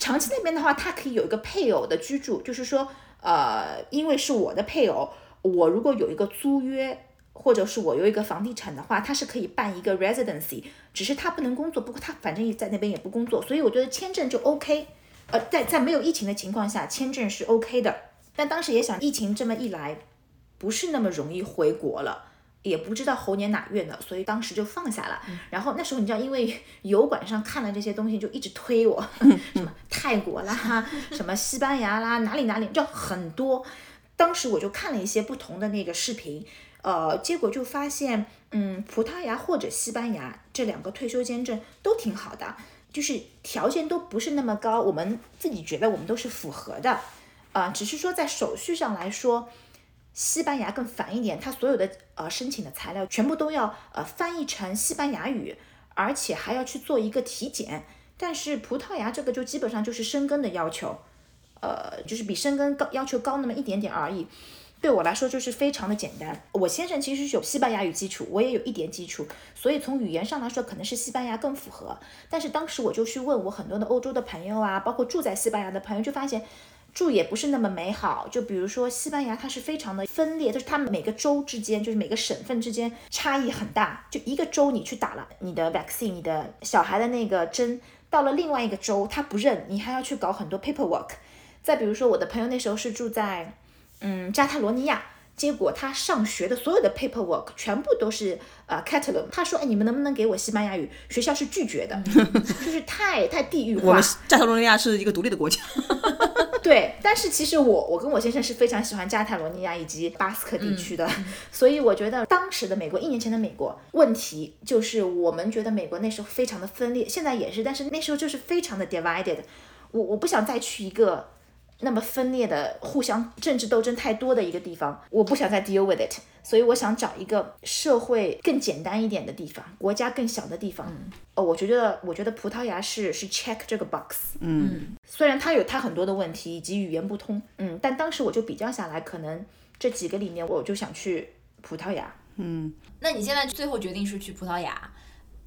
长期那边的话，他可以有一个配偶的居住，就是说，呃，因为是我的配偶，我如果有一个租约，或者是我有一个房地产的话，他是可以办一个 residency，只是他不能工作，不过他反正也在那边也不工作，所以我觉得签证就 OK。呃，在在没有疫情的情况下，签证是 OK 的。但当时也想，疫情这么一来，不是那么容易回国了，也不知道猴年哪月呢，所以当时就放下了。然后那时候你知道，因为 油管上看了这些东西，就一直推我，什么泰国啦，什么西班牙啦，哪里哪里，就很多。当时我就看了一些不同的那个视频，呃，结果就发现，嗯，葡萄牙或者西班牙这两个退休签证都挺好的。就是条件都不是那么高，我们自己觉得我们都是符合的，啊，只是说在手续上来说，西班牙更烦一点，他所有的呃申请的材料全部都要呃翻译成西班牙语，而且还要去做一个体检。但是葡萄牙这个就基本上就是生根的要求，呃，就是比生根高要求高那么一点点而已。对我来说就是非常的简单。我先生其实是有西班牙语基础，我也有一点基础，所以从语言上来说，可能是西班牙更符合。但是当时我就去问我很多的欧洲的朋友啊，包括住在西班牙的朋友，就发现住也不是那么美好。就比如说西班牙，它是非常的分裂，就是它每个州之间，就是每个省份之间差异很大。就一个州你去打了你的 vaccine，你的小孩的那个针，到了另外一个州他不认，你还要去搞很多 paperwork。再比如说我的朋友那时候是住在。嗯，加泰罗尼亚，结果他上学的所有的 paperwork 全部都是呃 Catalan。他说，哎，你们能不能给我西班牙语？学校是拒绝的，就是太太地域化。我们加泰罗尼亚是一个独立的国家。对，但是其实我我跟我先生是非常喜欢加泰罗尼亚以及巴斯克地区的，所以我觉得当时的美国，一年前的美国，问题就是我们觉得美国那时候非常的分裂，现在也是，但是那时候就是非常的 divided。我我不想再去一个。那么分裂的、互相政治斗争太多的一个地方，我不想再 deal with it，所以我想找一个社会更简单一点的地方，国家更小的地方。哦，我觉得，我觉得葡萄牙是是 check 这个 box。嗯，虽然它有它很多的问题以及语言不通，嗯，但当时我就比较下来，可能这几个里面，我就想去葡萄牙。嗯，那你现在最后决定是去葡萄牙，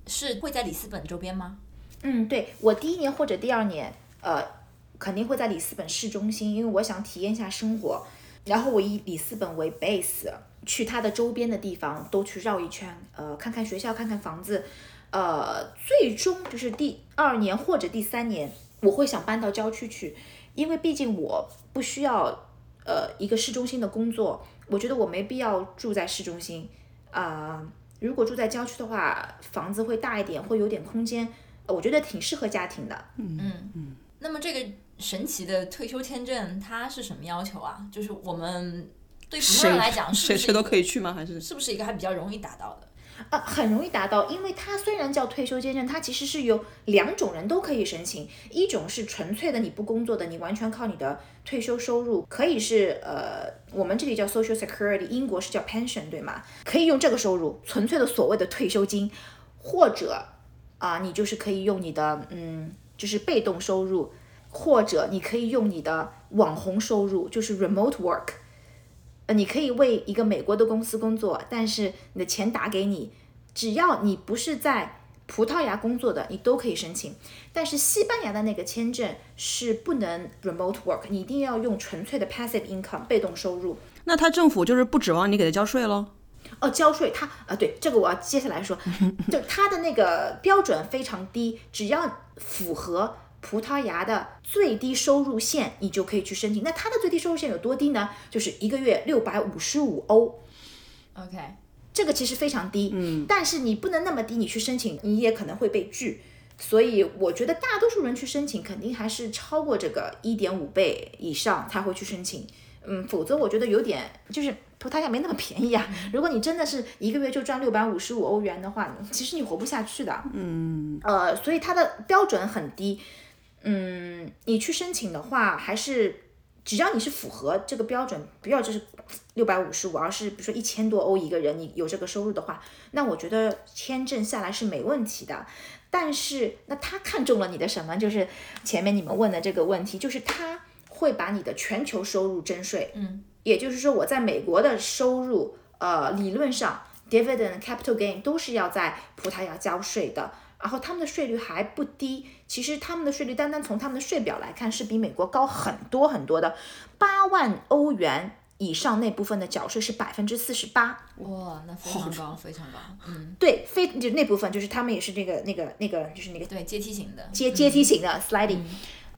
是会在里斯本周边吗？嗯，对我第一年或者第二年，呃。肯定会在里斯本市中心，因为我想体验一下生活。然后我以里斯本为 base，去它的周边的地方都去绕一圈，呃，看看学校，看看房子。呃，最终就是第二年或者第三年，我会想搬到郊区去，因为毕竟我不需要呃一个市中心的工作，我觉得我没必要住在市中心啊。如果住在郊区的话，房子会大一点，会有点空间，我觉得挺适合家庭的。嗯嗯。那么这个。神奇的退休签证，它是什么要求啊？就是我们对普通人来讲，谁谁都可以去吗？还是是不是一个还比较容易达到的？啊，很容易达到，因为它虽然叫退休签证，它其实是有两种人都可以申请，一种是纯粹的你不工作的，你完全靠你的退休收入，可以是呃，我们这里叫 Social Security，英国是叫 pension，对吗？可以用这个收入，纯粹的所谓的退休金，或者啊，你就是可以用你的嗯，就是被动收入。或者你可以用你的网红收入，就是 remote work，呃，你可以为一个美国的公司工作，但是你的钱打给你，只要你不是在葡萄牙工作的，你都可以申请。但是西班牙的那个签证是不能 remote work，你一定要用纯粹的 passive income 被动收入。那他政府就是不指望你给他交税喽？哦，交税，他啊，对，这个我要接下来说，就他的那个标准非常低，只要符合。葡萄牙的最低收入线，你就可以去申请。那它的最低收入线有多低呢？就是一个月六百五十五欧。OK，这个其实非常低。嗯，但是你不能那么低，你去申请，你也可能会被拒。所以我觉得大多数人去申请，肯定还是超过这个一点五倍以上才会去申请。嗯，否则我觉得有点就是葡萄牙没那么便宜啊。如果你真的是一个月就赚六百五十五欧元的话，其实你活不下去的。嗯，呃，所以它的标准很低。嗯，你去申请的话，还是只要你是符合这个标准，不要就是六百五十五，而是比如说一千多欧一个人，你有这个收入的话，那我觉得签证下来是没问题的。但是，那他看中了你的什么？就是前面你们问的这个问题，就是他会把你的全球收入征税。嗯，也就是说，我在美国的收入，呃，理论上 dividend capital gain 都是要在葡萄牙交税的。然后他们的税率还不低。其实他们的税率单单从他们的税表来看，是比美国高很多很多的。八万欧元以上那部分的缴税是百分之四十八。哇，那非常高，非常高。嗯，对，非就那部分就是他们也是那个那个那个就是那个对阶梯型的阶阶梯型的 sliding。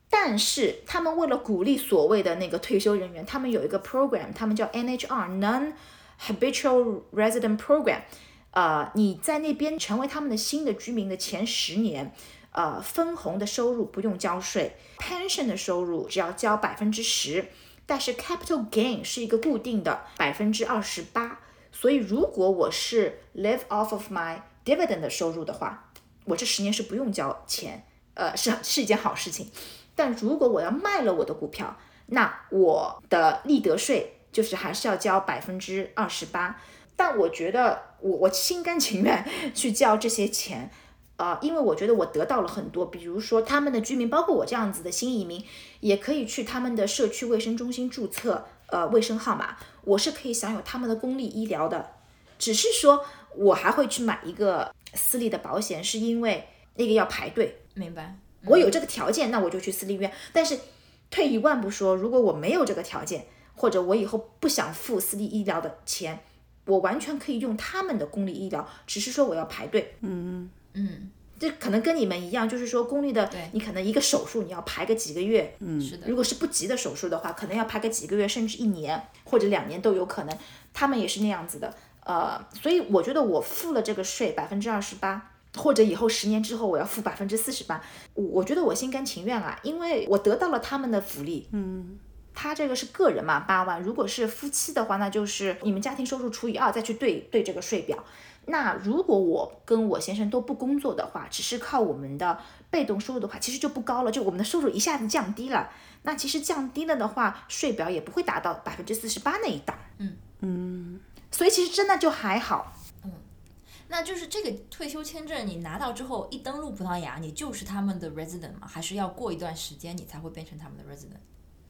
但是他们为了鼓励所谓的那个退休人员，他们有一个 program，他们叫 NHR Non Habitual Resident Program。呃，你在那边成为他们的新的居民的前十年，呃，分红的收入不用交税，pension 的收入只要交百分之十，但是 capital gain 是一个固定的百分之二十八。所以如果我是 live off of my dividend 的收入的话，我这十年是不用交钱，呃，是是一件好事情。但如果我要卖了我的股票，那我的利得税就是还是要交百分之二十八。但我觉得我我心甘情愿 去交这些钱，啊，因为我觉得我得到了很多，比如说他们的居民，包括我这样子的新移民，也可以去他们的社区卫生中心注册，呃，卫生号码，我是可以享有他们的公立医疗的，只是说我还会去买一个私立的保险，是因为那个要排队。明白。我有这个条件，那我就去私立医院。但是退一万步说，如果我没有这个条件，或者我以后不想付私立医疗的钱，我完全可以用他们的公立医疗，只是说我要排队。嗯嗯，这可能跟你们一样，就是说公立的，你可能一个手术你要排个几个月。嗯，是的。如果是不急的手术的话，可能要排个几个月，甚至一年或者两年都有可能。他们也是那样子的。呃，所以我觉得我付了这个税百分之二十八。或者以后十年之后我要付百分之四十八，我我觉得我心甘情愿啊，因为我得到了他们的福利。嗯，他这个是个人嘛，八万，如果是夫妻的话，那就是你们家庭收入除以二再去对对这个税表。那如果我跟我先生都不工作的话，只是靠我们的被动收入的话，其实就不高了，就我们的收入一下子降低了。那其实降低了的话，税表也不会达到百分之四十八那一档。嗯嗯，所以其实真的就还好。嗯那就是这个退休签证，你拿到之后一登陆葡萄牙，你就是他们的 resident 吗？还是要过一段时间你才会变成他们的 resident？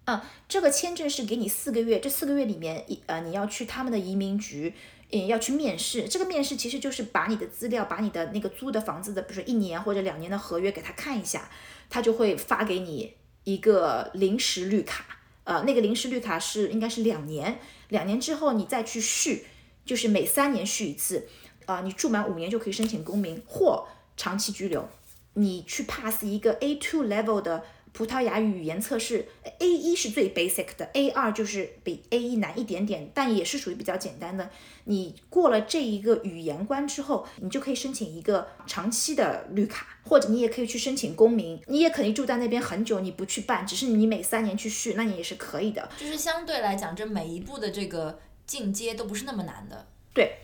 嗯，这个签证是给你四个月，这四个月里面，一呃，你要去他们的移民局，嗯，要去面试。这个面试其实就是把你的资料，把你的那个租的房子的，比如说一年或者两年的合约给他看一下，他就会发给你一个临时绿卡。呃，那个临时绿卡是应该是两年，两年之后你再去续，就是每三年续一次。啊，你住满五年就可以申请公民或长期居留。你去 pass 一个 A2 level 的葡萄牙语语言测试，A 一是最 basic 的，A 二就是比 A 一难一点点，但也是属于比较简单的。你过了这一个语言关之后，你就可以申请一个长期的绿卡，或者你也可以去申请公民。你也可以住在那边很久，你不去办，只是你每三年去续，那你也是可以的。就是相对来讲，这每一步的这个进阶都不是那么难的。对。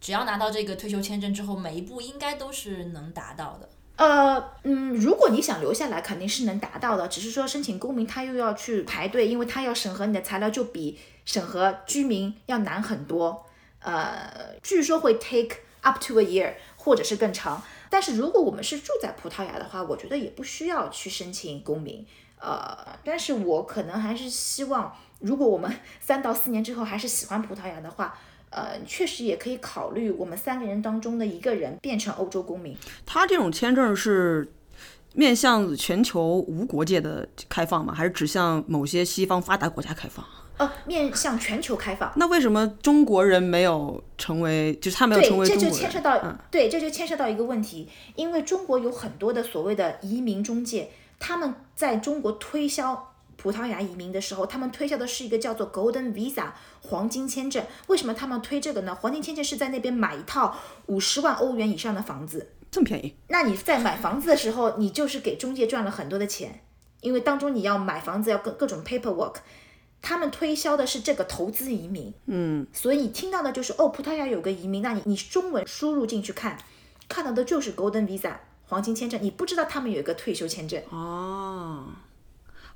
只要拿到这个退休签证之后，每一步应该都是能达到的。呃，嗯，如果你想留下来，肯定是能达到的。只是说申请公民，他又要去排队，因为他要审核你的材料，就比审核居民要难很多。呃，据说会 take up to a year，或者是更长。但是如果我们是住在葡萄牙的话，我觉得也不需要去申请公民。呃，但是我可能还是希望，如果我们三到四年之后还是喜欢葡萄牙的话。呃，确实也可以考虑我们三个人当中的一个人变成欧洲公民。他这种签证是面向全球无国界的开放吗？还是只向某些西方发达国家开放？呃，面向全球开放。那为什么中国人没有成为？就是他没有成为中国人？这就牵涉到，对，这就牵涉到一个问题，因为中国有很多的所谓的移民中介，他们在中国推销。葡萄牙移民的时候，他们推销的是一个叫做 Golden Visa 黄金签证。为什么他们推这个呢？黄金签证是在那边买一套五十万欧元以上的房子，这么便宜？那你在买房子的时候，你就是给中介赚了很多的钱，因为当中你要买房子要各各种 paperwork。他们推销的是这个投资移民，嗯，所以你听到的就是哦，葡萄牙有个移民，那你你中文输入进去看，看到的就是 Golden Visa 黄金签证，你不知道他们有一个退休签证哦。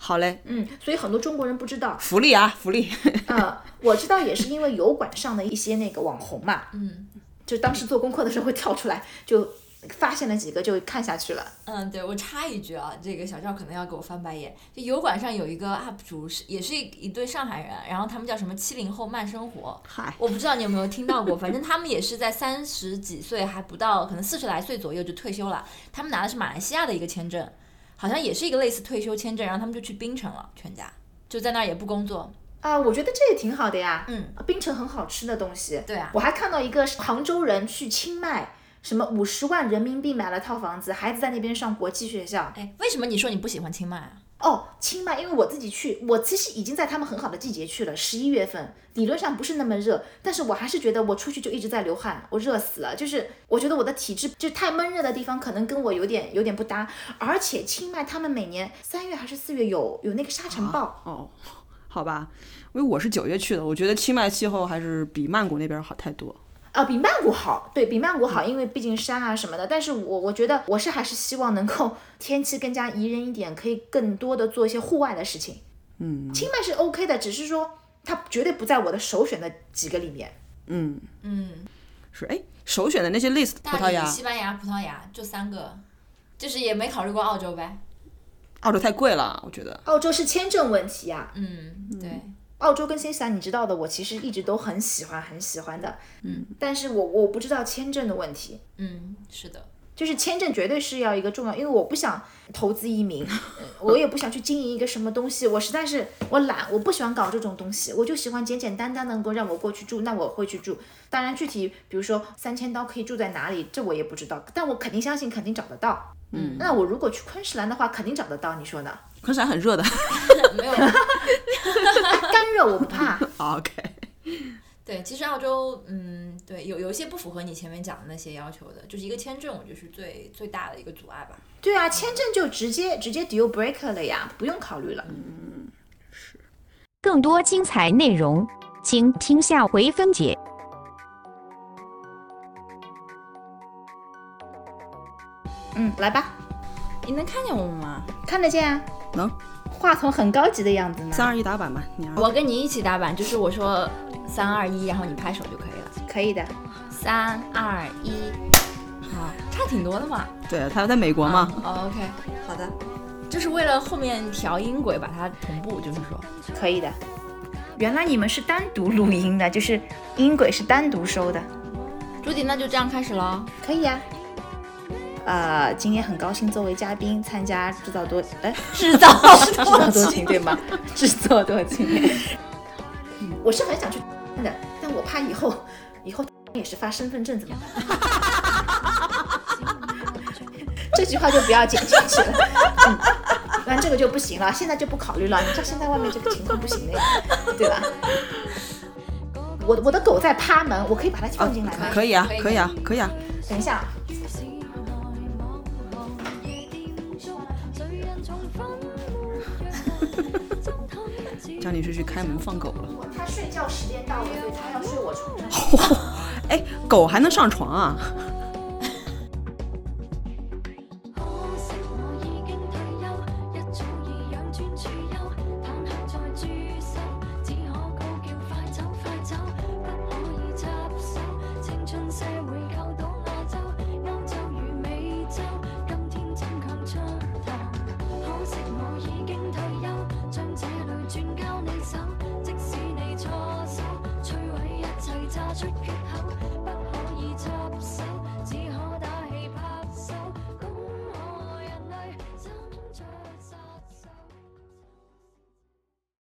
好嘞，嗯，所以很多中国人不知道福利啊，福利。呃，我知道也是因为油管上的一些那个网红嘛，嗯，就当时做功课的时候会跳出来，就发现了几个就看下去了。嗯，对我插一句啊，这个小赵可能要给我翻白眼。就油管上有一个 UP 主是也是一一对上海人，然后他们叫什么七零后慢生活，嗨，我不知道你有没有听到过，反正他们也是在三十几岁还不到，可能四十来岁左右就退休了。他们拿的是马来西亚的一个签证，好像也是一个类似退休签证，然后他们就去槟城了，全家就在那儿也不工作。啊，我觉得这也挺好的呀。嗯，槟城很好吃的东西。对啊我还看到一个杭州人去清迈，什么五十万人民币买了套房子，孩子在那边上国际学校。哎，为什么你说你不喜欢清迈啊？哦，清迈，因为我自己去，我其实已经在他们很好的季节去了，十一月份，理论上不是那么热，但是我还是觉得我出去就一直在流汗，我热死了。就是我觉得我的体质就太闷热的地方，可能跟我有点有点不搭。而且清迈他们每年三月还是四月有有那个沙尘暴，哦，好吧，因为我是九月去的，我觉得清迈气候还是比曼谷那边好太多。啊，比曼谷好，对比曼谷好，因为毕竟山啊什么的。但是我我觉得我是还是希望能够天气更加宜人一点，可以更多的做一些户外的事情。嗯清迈是 OK 的，只是说它绝对不在我的首选的几个里面。嗯，嗯，是哎，首选的那些 list 葡萄牙、西班牙、葡萄牙就三个，就是也没考虑过澳洲呗。澳洲太贵了，我觉得。澳洲是签证问题啊，嗯，对，澳洲跟新西兰你知道的，我其实一直都很喜欢很喜欢的。嗯，但是我我不知道签证的问题。嗯，是的。就是签证绝对是要一个重要，因为我不想投资移民，呃我也不想去经营一个什么东西，我实在是我懒，我不喜欢搞这种东西，我就喜欢简简单单能够让我过去住，那我会去住。当然具体比如说三千刀可以住在哪里，这我也不知道，但我肯定相信肯定找得到。嗯，那我如果去昆士兰的话，肯定找得到，你说呢？昆士兰很热的。没有。干热我不怕。OK，对，其实澳洲，嗯，对，有有一些不符合你前面讲的那些要求的，就是一个签证，我觉得是最最大的一个阻碍吧。对啊，签证就直接直接 deal breaker 了呀，不用考虑了。是更多精彩内容，请听下回分解。嗯，来吧，你能看见我们吗？看得见啊。能。话筒很高级的样子呢。三二一打板吧，你我跟你一起打板，就是我说三二一，然后你拍手就可以了。可以的。三二一，好，差挺多的嘛。对，他在美国嘛。哦，OK，好的，就是为了后面调音轨把它同步，就是说。可以的。原来你们是单独录音的，就是音轨是单独收的。朱迪，那就这样开始喽。可以呀、呃，今天很高兴作为嘉宾参加制造多哎制造制造多情对吗？制作多情，我是很想去的，但我怕以后以后也是发身份证怎么办？这句话就不要剪进去了。嗯，不然这个就不行了，现在就不考虑了。你知道现在外面这个情况不行的呀，对吧？我我的狗在趴门，我可以把它放进来吗？可以啊，可以啊，可以啊。等一下，张女士去开门放狗了。她睡觉时间到了，所以她要睡我床上。哎，狗还能上床啊？